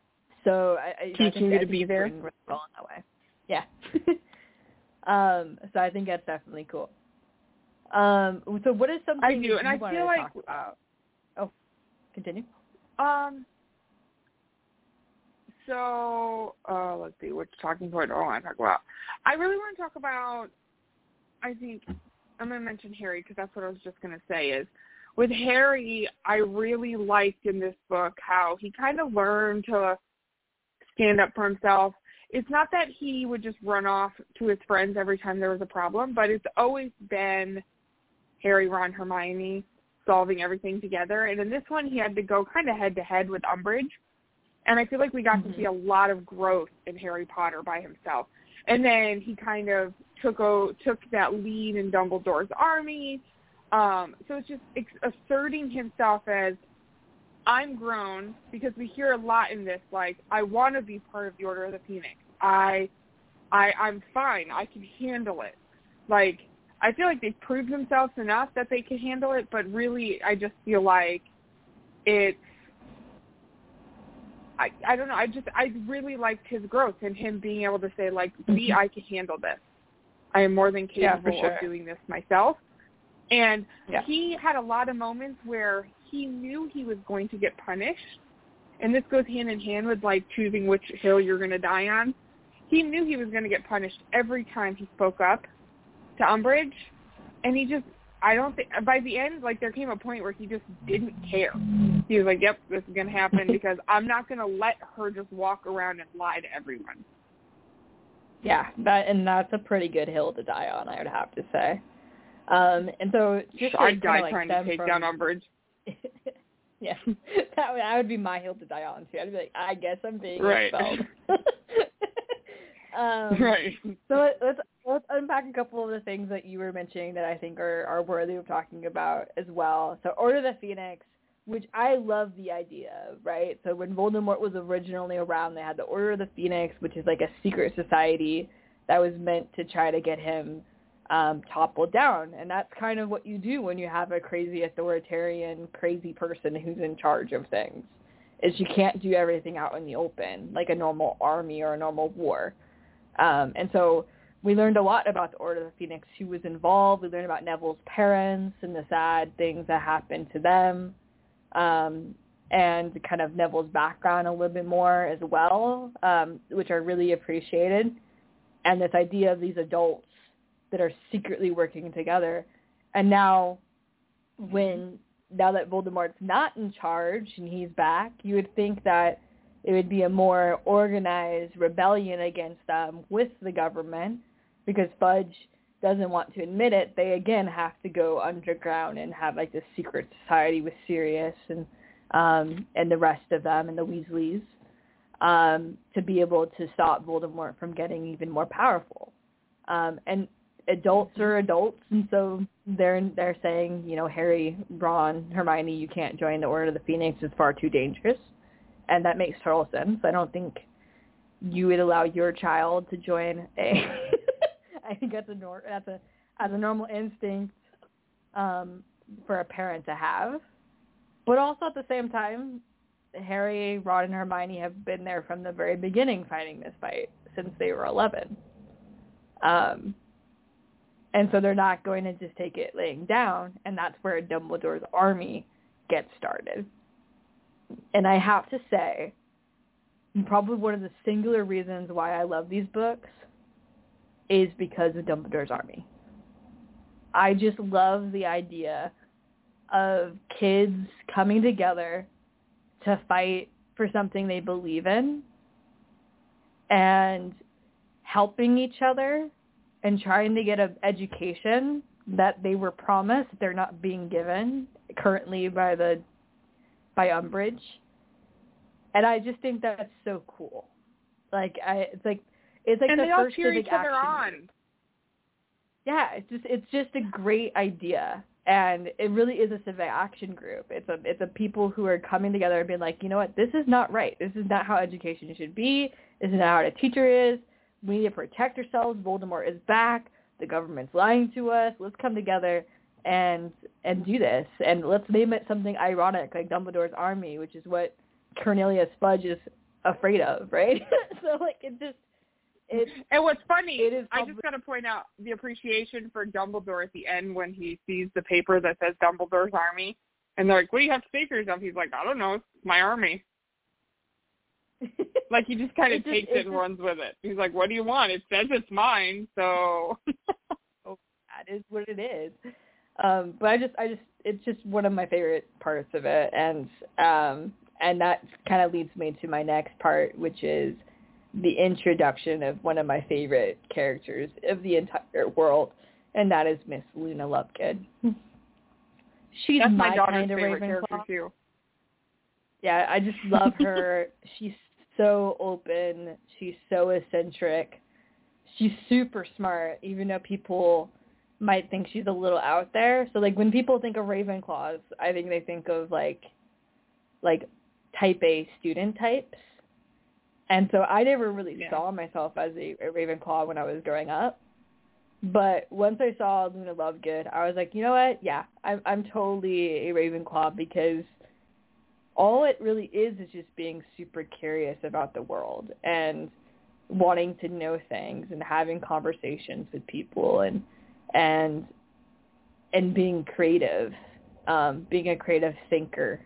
so I, I Teaching I think, you to be there. really well in that way. Yeah. [LAUGHS] um, so I think that's definitely cool. Um, so what is something I do, that and you I feel like- talk? Oh, continue. Um. So, uh, let's see, which talking point do I want to talk about? I really want to talk about. I think I'm going to mention Harry because that's what I was just going to say. Is with Harry, I really liked in this book how he kind of learned to stand up for himself. It's not that he would just run off to his friends every time there was a problem, but it's always been Harry, Ron, Hermione solving everything together. And in this one, he had to go kind of head to head with Umbridge. And I feel like we got Mhm. to see a lot of growth in Harry Potter by himself. And then he kind of took o- took that lead in Dumbledore's army. Um, so it's just ex- asserting himself as I'm grown because we hear a lot in this like I want to be part of the Order of the Phoenix. I I I'm fine. I can handle it. Like I feel like they've proved themselves enough that they can handle it, but really I just feel like it's I I don't know. I just I really liked his growth and him being able to say like, "Me, Mhm. I can handle this. I am more than Yeah, capable sure. of doing this myself." And Yeah. he had a lot of moments where he knew he was going to get punished, and this goes hand in hand with like choosing which hill you're going to die on. He knew he was going to get punished every time he spoke up to Umbridge, and he just I don't think by the end like there came a point where he just didn't care. He was like, "Yep, this is going to happen [LAUGHS] because I'm not going to let her just walk around and lie to everyone." Yeah, that and that's a pretty good hill to die on, I would have to say. Um, and so just I'd die like, trying to take from- down Umbridge. [LAUGHS] yeah, that would, that would be my hill to die on too. I'd be like, I guess I'm being Right. expelled. [LAUGHS] um, right. So let- let's let's unpack a couple of the things that you were mentioning that I think are are worthy of talking about as well. So Order of the Phoenix, which I love the idea of, right? So when Voldemort was originally around, they had the Order of the Phoenix, which is like a secret society that was meant to try to get him um, toppled down, and that's kind of what you do when you have a crazy authoritarian, crazy person who's in charge of things. Is you can't do everything out in the open like a normal army or a normal war. Um, and so we learned a lot about the Order of the Phoenix, who was involved. We learned about Neville's parents and the sad things that happened to them, um, and kind of Neville's background a little bit more as well, um, which I really appreciated. And this idea of these adults that are secretly working together. And now, when now that Voldemort's not in charge and he's back, you would think that it would be a more organized rebellion against them with the government because Fudge doesn't want to admit it. They again have to go underground and have like this secret society with Sirius and um and the rest of them and the Weasleys um to be able to stop Voldemort from getting even more powerful. Um and adults are adults and so they're they're saying, you know, Harry, Ron, Hermione, you can't join the Order of the Phoenix, it's far too dangerous and that makes total sense. I don't think you would allow your child to join a. [LAUGHS] I think that's a nor- that's a as a normal instinct um, for a parent to have, but also at the same time, Harry, Ron, and Hermione have been there from the very beginning fighting this fight since they were eleven. Um, and so they're not going to just take it laying down, and that's where Dumbledore's army gets started and I have to say, probably one of the singular reasons why I love these books is because of Dumbledore's army. I just love the idea of kids coming together to fight for something they believe in and helping each other and trying to get an education that they were promised they're not being given currently by the by Umbridge. And I just think that's so cool. Like I it's like it's like and the they all first cheer civic each other action on. yeah, it's just it's just a great idea, and it really is a civic action group. It's a it's a people who are coming together and being like, you know what, this is not right. This is not how education should be. This is not how a teacher is. We need to protect ourselves. Voldemort is back. The government's lying to us. Let's come together and and do this, and let's name it something ironic like Dumbledore's army, which is what Cornelius Fudge is afraid of, right? [LAUGHS] so like it just it And what's funny, It is I just got to point out the appreciation for Dumbledore at the end when he sees the paper that says Dumbledore's army, and they're like, "What do you have to say for yourself?" He's like, "I don't know, it's my army." [LAUGHS] Like he just kind of takes it it and just- runs with it. He's like, "What do you want? It says it's mine, so." [LAUGHS] oh, that is what it is. Um, but I just, I just, it's just one of my favorite parts of it, and um, and that kind of leads me to my next part, which is the introduction of one of my favorite characters of the entire world, and that is Miss Luna Lovegood. [LAUGHS] She's That's my, my daughter's kind of favorite Ravenclaw. character too. Yeah, I just love [LAUGHS] her. She's so open. She's so eccentric. She's super smart, even though people might think she's a little out there. So like when people think of Ravenclaws, I think they think of like like type A student types. And so I never really Yeah. saw myself as a, a Ravenclaw when I was growing up. But once I saw Luna Lovegood, I was like, you know what? Yeah, I'm I'm totally a Ravenclaw because all it really is is just being super curious about the world and wanting to know things and having conversations with people and and and being creative, um, being a creative thinker,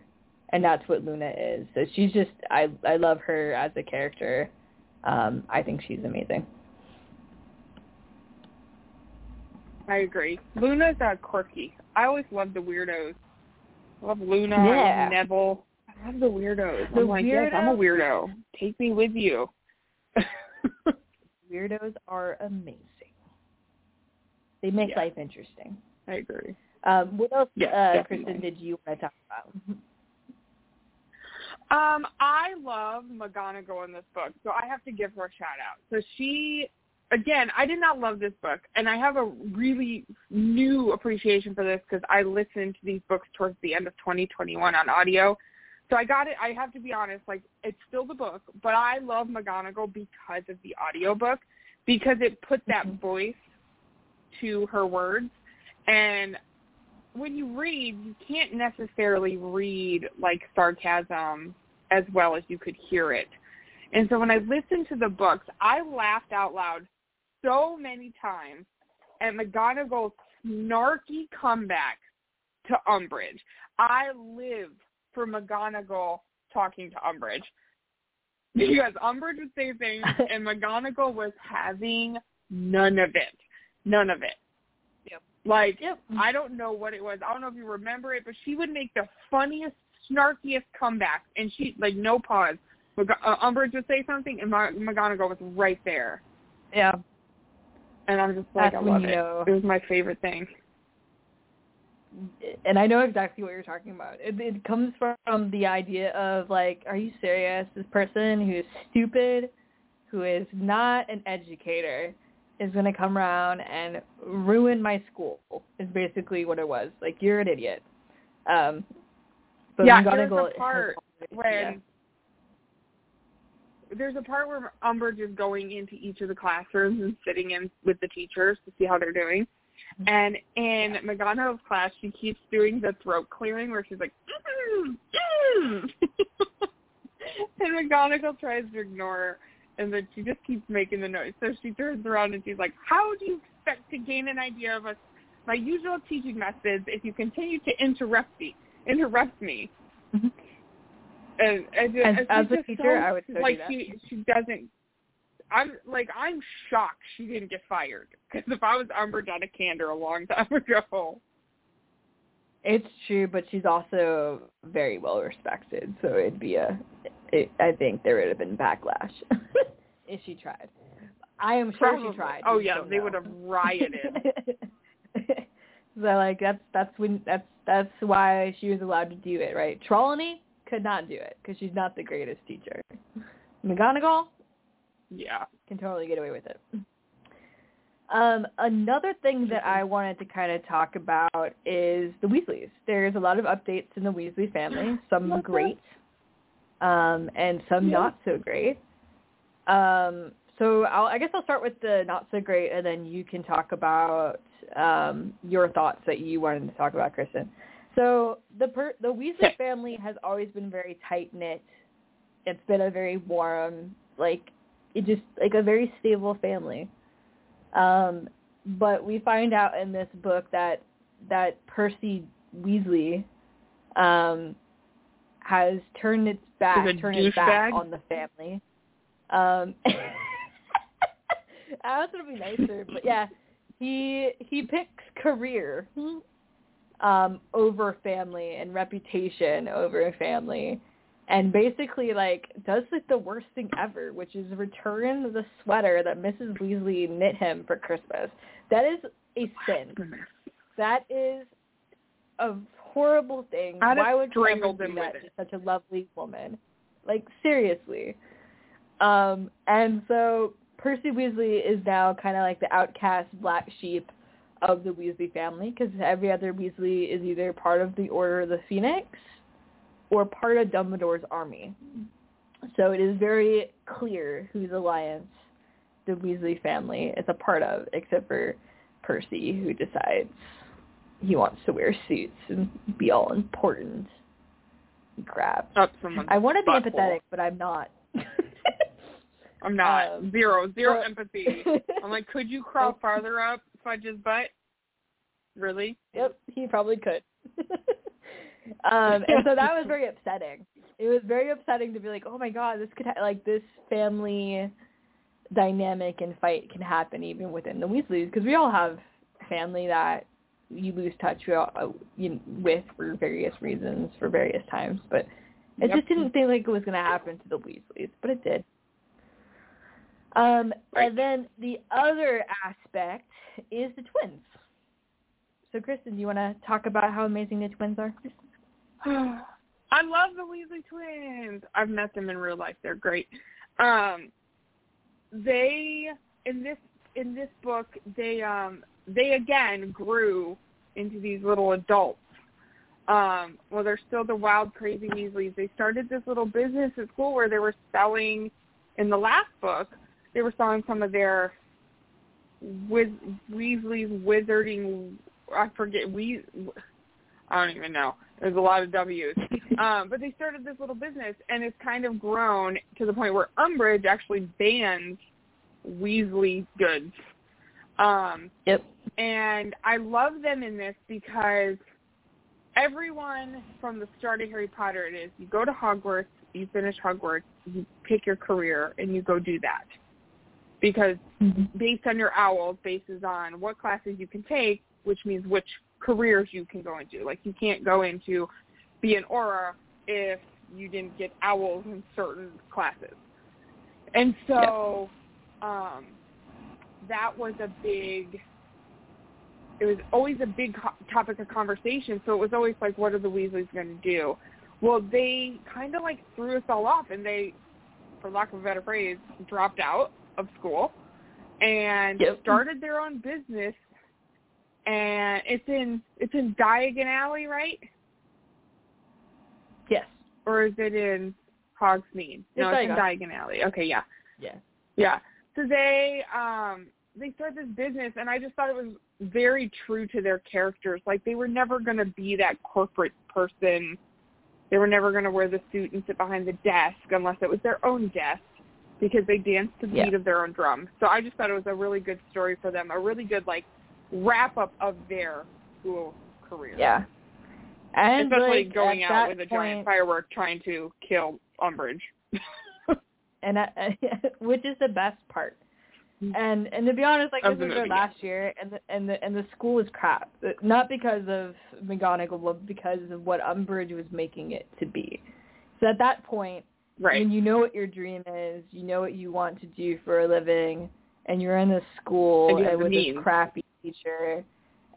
and that's what Luna is. So she's just I I love her as a character. Um, I think she's amazing. I agree. Luna's uh, quirky. I always love the weirdos. I love Luna. Yeah. Neville. I love the weirdos. The I'm like, yes, I'm a weirdo. Take me with you. [LAUGHS] Weirdos are amazing. They make Yeah. life interesting. I agree. Um, what else, Yeah, uh. Kristen, did you want to talk about? Um, I love McGonagall in this book, so I have to give her a shout out. So she, again, I did not love this book, and I have a really new appreciation for this because I listened to these books towards the end of 2021 on audio. So I got it. I have to be honest, like it's still the book, but I love McGonagall because of the audiobook because it put that Mhm. voice to her words, and when you read, you can't necessarily read like sarcasm as well as you could hear it. And so when I listened to the books, I laughed out loud so many times at McGonagall's snarky comeback to Umbridge. I live for McGonagall talking to Umbridge. Because Umbridge would say things [LAUGHS] and McGonagall was having none of it. None of it. Yep. Like Yep. I don't know what it was. I don't know if you remember it, but she would make the funniest, snarkiest comebacks, and she like no pause. Mag- uh, Umbridge would say something, and Ma- McGonagall was right there, Yeah. and I'm just like, That's I love you it. know- It was my favorite thing. And I know exactly what you're talking about. It, it comes from the idea of like, are you serious? This person who is stupid, who is not an educator, is going to come around and ruin my school. Is basically what it was. Like you're an idiot. Um, but yeah, there's a part when yeah. there's a part where Umbridge is going into each of the classrooms and sitting in with the teachers to see how they're doing. And in McGonagall's class, she keeps doing the throat clearing where she's like, mm, mm. [LAUGHS] and McGonagall tries to ignore her, and then she just keeps making the noise. So she turns around and she's like, "How do you expect to gain an idea of us, my usual teaching methods, if you continue to interrupt me? Interrupt me." Mhm. And, and, As- and as a teacher, so- I would do like that. she she doesn't I'm like I'm shocked she didn't get fired because if I was Umbridge, I'd have canned her a long time [LAUGHS] ago. It's true, but she's also very well respected, so it'd be a. It, I think there would have been backlash [LAUGHS] if she tried. I am sure Probably. she tried. Oh yeah, they know. would have rioted. [LAUGHS] so like that's that's when that's that's why she was allowed to do it, right? Trelawney could not do it because she's not the greatest teacher. McGonagall yeah. can totally get away with it. Um, another thing that I wanted to kind of talk about is the Weasleys. There's a lot of updates in the Weasley family, [GASPS] some great, um, and some not so great. Um, so I'll, I guess I'll start with the not so great, and then you can talk about um, your thoughts that you wanted to talk about, Kristen. So the per- the Weasley family has always been very tight knit. It's been a very warm, like it just like a very stable family. Um, but we find out in this book that that Percy Weasley um, has turned its back, turned its back douchebag? on the family. Um, [LAUGHS] I was gonna be nicer, but yeah, he he picks career um, over family and reputation over family, and basically like does like the worst thing ever, which is return the sweater that Mrs. Weasley knit him for Christmas. That is a sin. That is a horrible thing. I'd Why would you ever do that to such a lovely woman? Like seriously. Um, and so Percy Weasley is now kind of like the outcast black sheep of the Weasley family because every other Weasley is either part of the Order of the Phoenix or part of Dumbledore's army. So it is very clear whose alliance the Weasley family is a part of, except for Percy, who decides he wants to wear suits and be all important crap. I want to be butthole. empathetic, but I'm not. [LAUGHS] I'm not. Um, zero. Zero but- empathy. [LAUGHS] I'm like, could you crawl farther up Fudge's butt? Really? Yep, he probably could. [LAUGHS] um, and so that was [LAUGHS] very upsetting. It was very upsetting to be like, oh my god, this could ha- like this family dynamic and fight can happen even within the Weasleys because we all have family that you lose touch with, uh, with for various reasons for various times, but it Yep. just didn't seem like it was going to happen to the Weasleys, but it did. Um, Right. and then the other aspect is the twins. So, Kristen, do you want to talk about how amazing the twins are? [SIGHS] I love the Weasley twins. I've met them in real life. They're great. Um, they in this in this book they um they again grew into these little adults. Um, well, they're still the wild, crazy Weasleys. They started this little business at school where they were selling. In the last book, they were selling some of their Wiz, Weasley's wizarding. I forget we. I don't even know. There's a lot of W's. [LAUGHS] Um, but they started this little business, and it's kind of grown to the point where Umbridge actually bans Weasley goods. Um, Yep. and I love them in this because everyone from the start of Harry Potter it is you go to Hogwarts, you finish Hogwarts, you pick your career, and you go do that. Because based on your owls, bases on what classes you can take, which means which careers you can go into. Like you can't go into be an Auror if you didn't get owls in certain classes. And so um that was a big it was always a big co- topic of conversation so it was always like what are the weasleys going to do well they kind of like threw us all off and they for lack of a better phrase dropped out of school and Yep. started their own business and it's in it's in Diagon Alley, right? Yes. Or is it in Hogsmeade? No, It's it's in Diagon. Alley. Okay, yeah. Yeah. Yeah. So they um they started this business and I just thought it was very true to their characters. Like they were never gonna be that corporate person. They were never gonna wear the suit and sit behind the desk unless it was their own desk because they danced to the Yeah. beat of their own drum. So I just thought it was a really good story for them, a really good like wrap up of their school career. Yeah. And Especially like, going out with a point, giant firework trying to kill Umbridge. [LAUGHS] and I, uh, [LAUGHS] which is the best part. Mm-hmm. And and to be honest, like this was our last year, and the and the and the school is crap. Not because of McGonagall, but because of what Umbridge was making it to be. So at that point, Right. when you know what your dream is, you know what you want to do for a living, and you're in this school And and with this crappy teacher,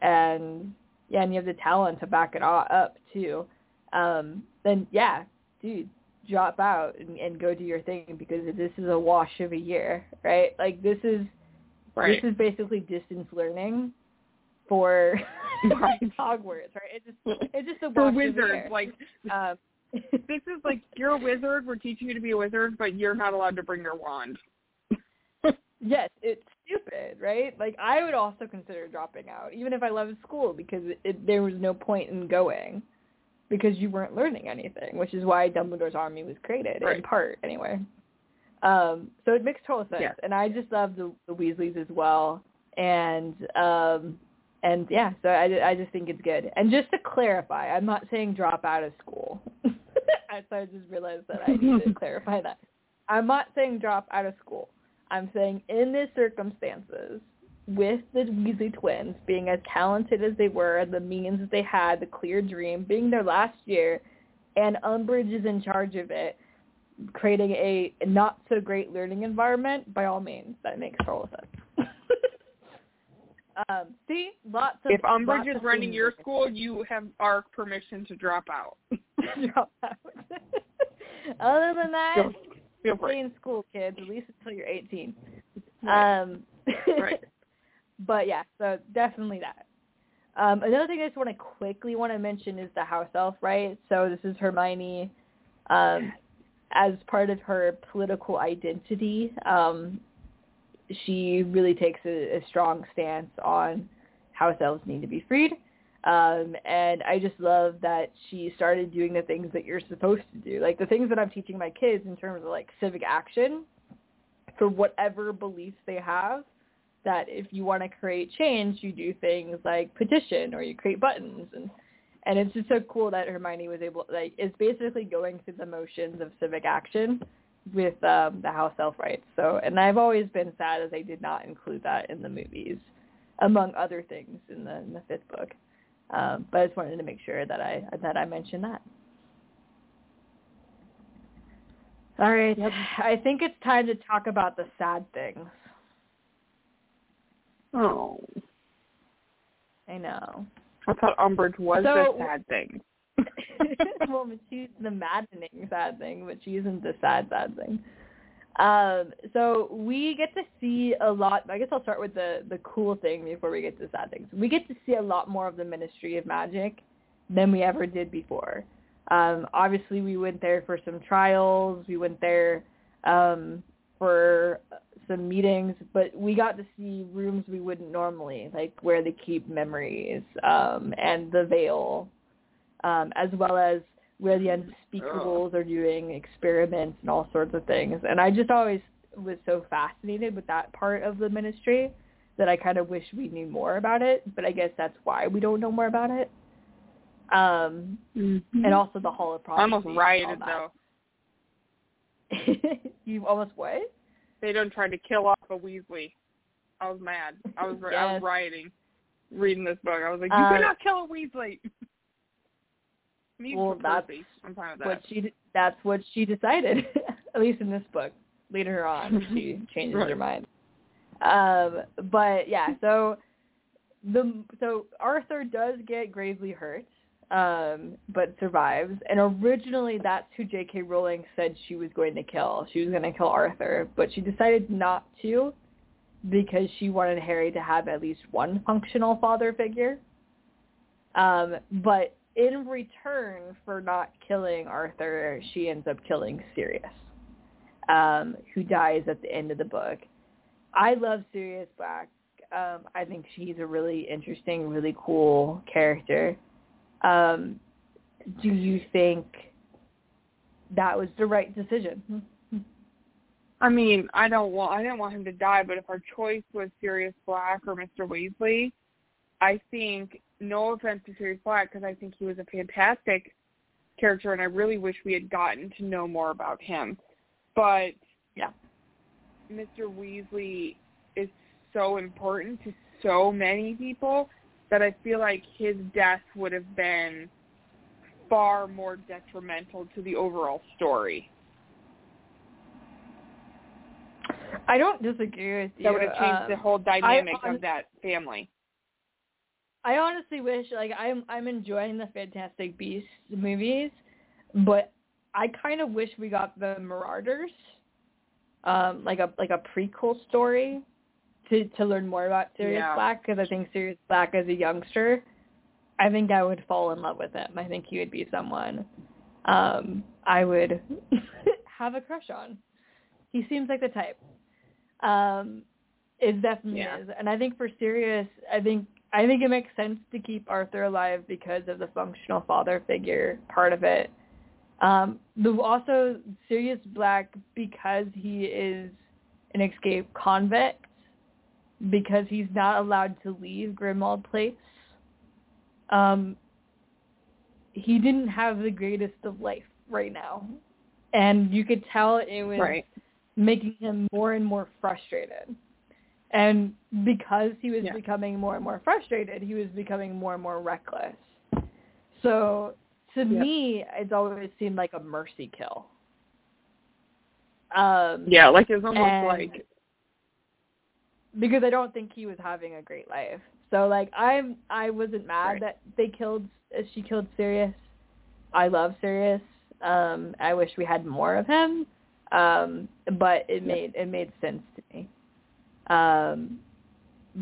and yeah, and you have the talent to back it all up too. Um, then yeah, dude, drop out and, and go do your thing because this is a wash of a year, right? Like this is right. this is basically distance learning for [LAUGHS] Right. Hogwarts, right? It's just it's just a For wash of a wizards, like um, [LAUGHS] this is like you're a wizard. We're teaching you to be a wizard, but you're not allowed to bring your wand. Yes, it's stupid, right? Like I would also consider dropping out, even if I loved school, because it, it, there was no point in going, because you weren't learning anything, which is why Dumbledore's army was created in part, anyway. Um, so it makes total sense, Yeah. and I just love the, the Weasleys as well, and um, and yeah, so I, I just think it's good. And just to clarify, I'm not saying drop out of school. So [LAUGHS] I just realized that I need to [LAUGHS] clarify that. I'm not saying drop out of school. I'm saying in these circumstances, with the Weasley twins being as talented as they were, the means that they had, the clear dream, being their last year, and Umbridge is in charge of it, creating a not so great learning environment, by all means, that makes total sense. [LAUGHS] um, see, lots of If Umbridge is running your school, you have our permission to drop out. [LAUGHS] drop out. [LAUGHS] Other than that, Feel, feel stay free. in school, kids, at least until you're 18. Right. Um, [LAUGHS] Right. but yeah, so definitely that. Um, another thing I just want to quickly want to mention is the house elf, right? So this is Hermione um, as part of her political identity. Um, she really takes a, a strong stance on house elves need to be freed. Um, and I just love that she started doing the things that you're supposed to do, like the things that I'm teaching my kids in terms of like civic action for whatever beliefs they have that if you want to create change, you do things like petition or you create buttons and and it's just so cool that Hermione was able like is basically going through the motions of civic action with um the house elf rights. So and I've always been sad that they did not include that in the movies, among other things in the in the fifth book. Um, but I just wanted to make sure that I that I mentioned that. All right. I think it's time to talk about the sad things. Oh, I know. I thought Umbridge was So- the sad thing. [LAUGHS] [LAUGHS] well, but she's the maddening sad thing, but she isn't the sad sad thing. Um, so we get to see a lot. I guess I'll start with the the cool thing before we get to sad things. We get to see a lot more of the Ministry of Magic than we ever did before. Um, obviously, we went there for some trials. We went there um, for some meetings, but we got to see rooms we wouldn't normally, like where they keep memories um, and the veil um, as well as where the unspeakables are doing experiments and all sorts of things. And I just always was so fascinated with that part of the ministry that I kind of wish we knew more about it. But I guess that's why we don't know more about it. Um, and also the Hall of Mm-hmm. I Prophecy. almost rioted though. [LAUGHS] you almost what? They don't try to kill off a Weasley. I was mad. I was I was [LAUGHS] Yes. rioting, reading this book. I was like, you Uh, cannot kill a Weasley. Well, that's I'm fine with What she that's what she decided. [LAUGHS] At least in this book. Later on, [LAUGHS] she changes her mind. Um, but yeah, so the so Arthur does get gravely hurt, um, but survives. And originally, that's who J.K. Rowling said she was going to kill. She was going to kill Arthur, but she decided not to because she wanted Harry to have at least one functional father figure. Um, but in return for not killing Arthur, she ends up killing Sirius, um, who dies at the end of the book. I love Sirius Black. Um, I think she's a really interesting, really cool character. Um, do you think that was the right decision? I mean, I don't want I didn't want him to die, but if our choice was Sirius Black or Mr. Weasley, I think no offense to Sirius Black because I think he was a fantastic character, and I really wish we had gotten to know more about him. But Yeah. Mr. Weasley is so important to so many people that I feel like his death would have been far more detrimental to the overall story. I don't disagree with you. That would have changed um, the whole dynamic hon- of that family. I honestly wish like I'm I'm enjoying the Fantastic Beasts movies, but I kind of wish we got the Marauders, um, like a like a prequel story, to to learn more about Sirius Yeah. Black because I think Sirius Black as a youngster, I think I would fall in love with him. I think he would be someone um, I would [LAUGHS] have a crush on. He seems like the type. Um, it definitely Yeah. is, and I think for Sirius, I think I think it makes sense to keep Arthur alive because of the functional father figure part of it. Um, the also Sirius Black because he is an escaped convict, because he's not allowed to leave Grimmauld Place. Um, he didn't have the greatest of life right now, and you could tell it was Right. making him more and more frustrated. And because he was Yeah. becoming more and more frustrated, he was becoming more and more reckless. So to Yeah. me, it's always seemed like a mercy kill. Um, Yeah, like it was almost like because I don't think he was having a great life. So like I'm I wasn't mad Right. that they killed uh, she killed Sirius. I love Sirius. Um I wish we had more of him. Um but it made it made sense to me. Um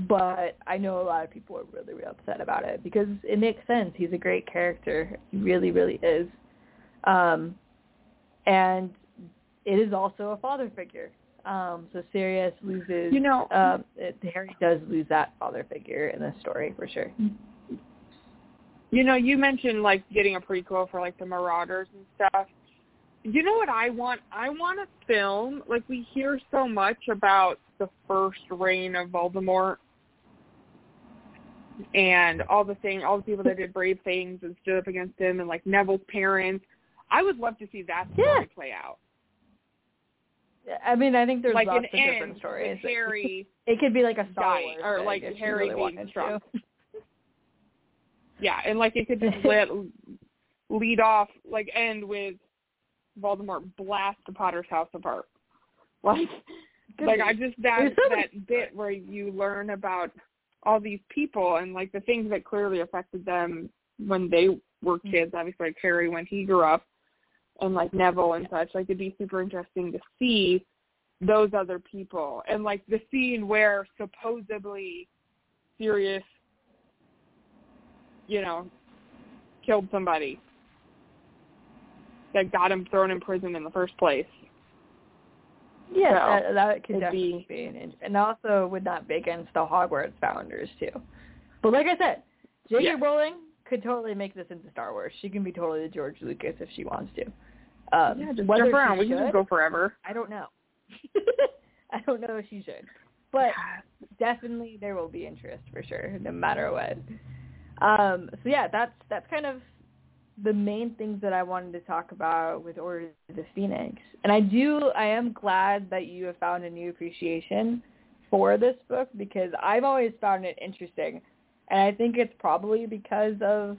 but I know a lot of people are really, really upset about it because it makes sense. He's a great character. He really, really is. Um and it is also a father figure. Um, so Sirius loses. You know- um, it, Harry does lose that father figure in this story for sure. you know, you mentioned like getting a prequel for like the Marauders and stuff. You know what I want? I want a film like we hear so much about the first reign of Voldemort and all the thing, all the people that did [LAUGHS] brave things and stood up against him, and like Neville's parents. I would love to see that story Yeah. play out. I mean, I think there's like lots of different stories. Harry [LAUGHS] It could be like a Star Wars or like Harry really being struck. [LAUGHS] Yeah, and like it could just let lead off like end with Voldemort blast the Potter's house apart. Like like. I just that There's so many- that bit where you learn about all these people and like the things that clearly affected them when they were Mm-hmm. kids, obviously like Harry when he grew up and like Neville and such. Like it'd be super interesting to see those other people. And like the scene where supposedly Sirius you know, killed somebody that got him thrown in prison in the first place. Yeah, So, that, that could definitely be, an in- and also would not be against the Hogwarts founders too. But like I said, J.K. Yeah. Rowling could totally make this into Star Wars. She can be totally the George Lucas if she wants to. Um, yeah, just jump around. We can just go forever. I don't know. [LAUGHS] I don't know if she should, but definitely there will be interest for sure, no matter what. Um, so yeah, that's that's kind of the main things that I wanted to talk about with Order of the Phoenix. And I do, I am glad that you have found a new appreciation for this book because I've always found it interesting, and I think it's probably because of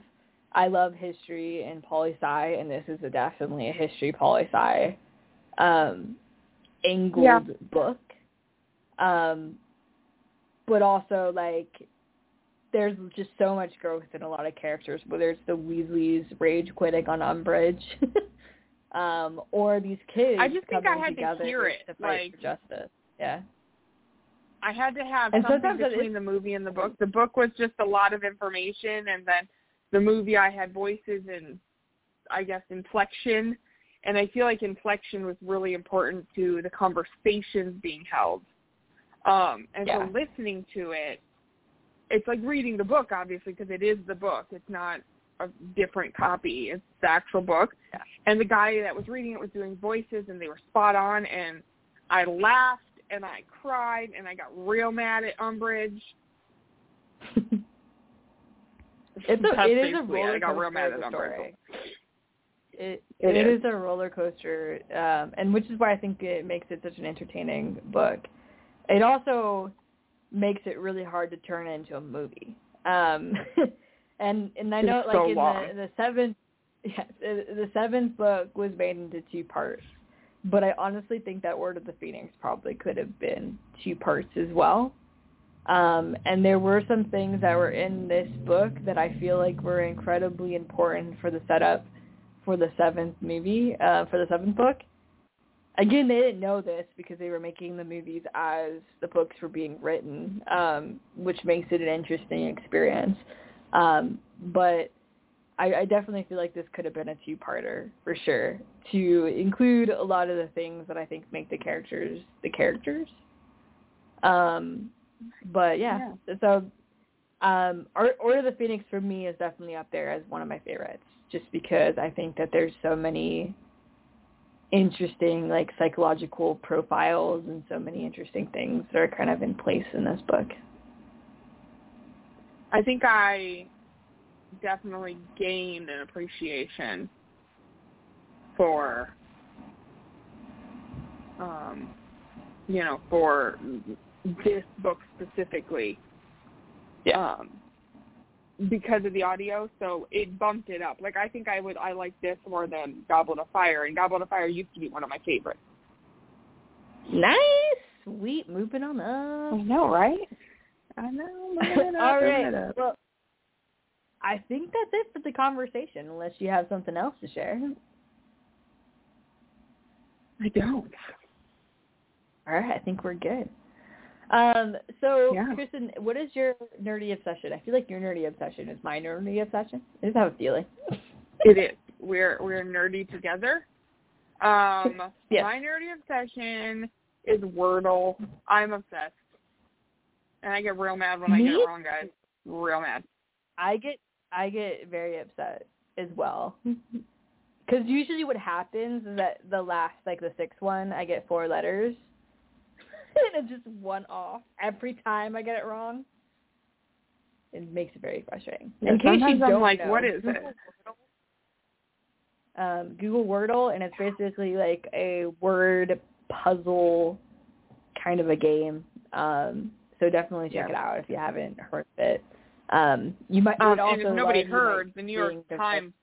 I love history and poli sci, and this is a, definitely a history poli sci um, angled Yeah. book. Um, but also like there's just so much growth in a lot of characters, whether it's the Weasleys rage quitting on Umbridge, [LAUGHS] um, or these kids I just think I had to hear it, to fight like- for justice. Yeah. I had to have And something between is- the movie and the book. The book was just a lot of information, and then the movie I had voices and I guess inflection. And I feel like inflection was really important to the conversations being held. Um, and Yeah. so listening to it, it's like reading the book, obviously, because it is the book. It's not a different copy. It's the actual book. Yeah. And the guy that was reading it was doing voices, and they were spot on. And I laughed and I cried and I got real mad at Umbridge. [LAUGHS] It's a, it is a roller I got real coaster mad at a Umbridge. story. It It It it is. is a roller coaster, um, and which is why I think it makes it such an entertaining book. It also makes it really hard to turn into a movie. Um, [LAUGHS] and and I know It's like so in long. the the seventh [LAUGHS] yes, the the seventh book was made into two parts. But I honestly think that Order of the Phoenix probably could have been two parts as well. Um, and there were some things that were in this book that I feel like were incredibly important for the setup for the seventh movie, uh, for the seventh book. Again, they didn't know this because they were making the movies as the books were being written, um, which makes it an interesting experience. Um, but I, I definitely feel like this could have been a two-parter for sure to include a lot of the things that I think make the characters the characters. Um, but yeah, so um, Or- Order of the Phoenix for me is definitely up there as one of my favorites, just because I think that there's so many interesting like psychological profiles and so many interesting things that are kind of in place in this book. I think I definitely gained an appreciation for um you know, for this book specifically. Yeah. Um because of the audio, so it bumped it up. Like I think I would I like this more than Goblet of Fire and Goblet of Fire used to be one of my favorites. Nice, sweet, moving on up. I know, right? I know. [LAUGHS] moving it up, All right. up. Well, I think that's it for the conversation, unless you have something else to share. I don't. All right, I think we're good. Um, so, Yeah. Kristen, what is your nerdy obsession? I feel like your nerdy obsession is my nerdy obsession. I just have a feeling. It is. We're we're nerdy together. Um, [LAUGHS] Yes. my nerdy obsession is Wordle. I'm obsessed, and I get real mad when I get it wrong, guys. Real mad. I get I get very upset as well. [LAUGHS] Because usually what happens is that the last, like the sixth one, I get four letters. [LAUGHS] and it's just one off every time I get it wrong. It makes it very frustrating. In case you I'm don't like, know, what is Google it? um, Google Wordle, and it's basically like a word puzzle kind of a game. Um, so definitely check Yeah. it out if you haven't heard of it. Um, you might. Um, also and if nobody allows you, like, heard, the New York Times.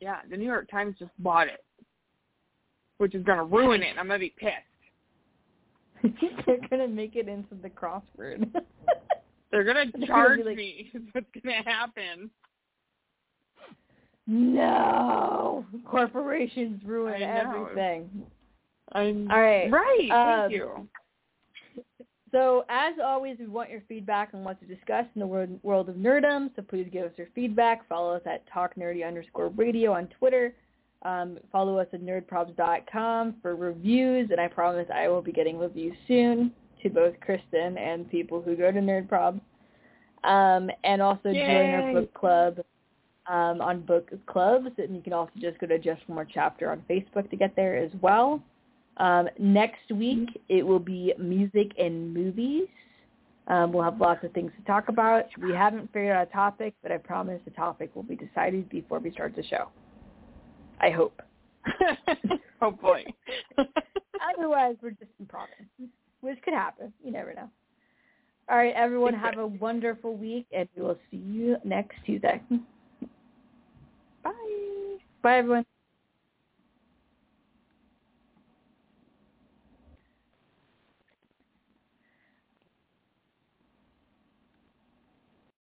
Yeah, the New York Times just bought it, which is gonna ruin it. I'm gonna be pissed. [LAUGHS] They're gonna make it into the crossword. [LAUGHS] They're gonna [LAUGHS] gonna charge like- me. Is what's gonna happen. no, corporations ruin I everything. I'm All right. Right. Um, thank you. So as always, we want your feedback on what to discuss in the world, world of nerdum. So please give us your feedback. Follow us at talknerdy underscore radio on Twitter. Um, follow us at nerdprobs.com for reviews, and I promise I will be getting reviews soon to both Kristen and people who go to Nerdprobs. Um, and also join our book club um, on book clubs, and you can also just go to Just One More Chapter on Facebook to get there as well. Um, next week it will be music and movies. Um, we'll have lots of things to talk about. We haven't figured out a topic, but I promise the topic will be decided before we start the show. I hope. [LAUGHS] Oh, Hopefully. [LAUGHS] Otherwise, we're just improvising, which could happen. You never know. All right, everyone, have a wonderful week, and we will see you next Tuesday. Bye. Bye, everyone.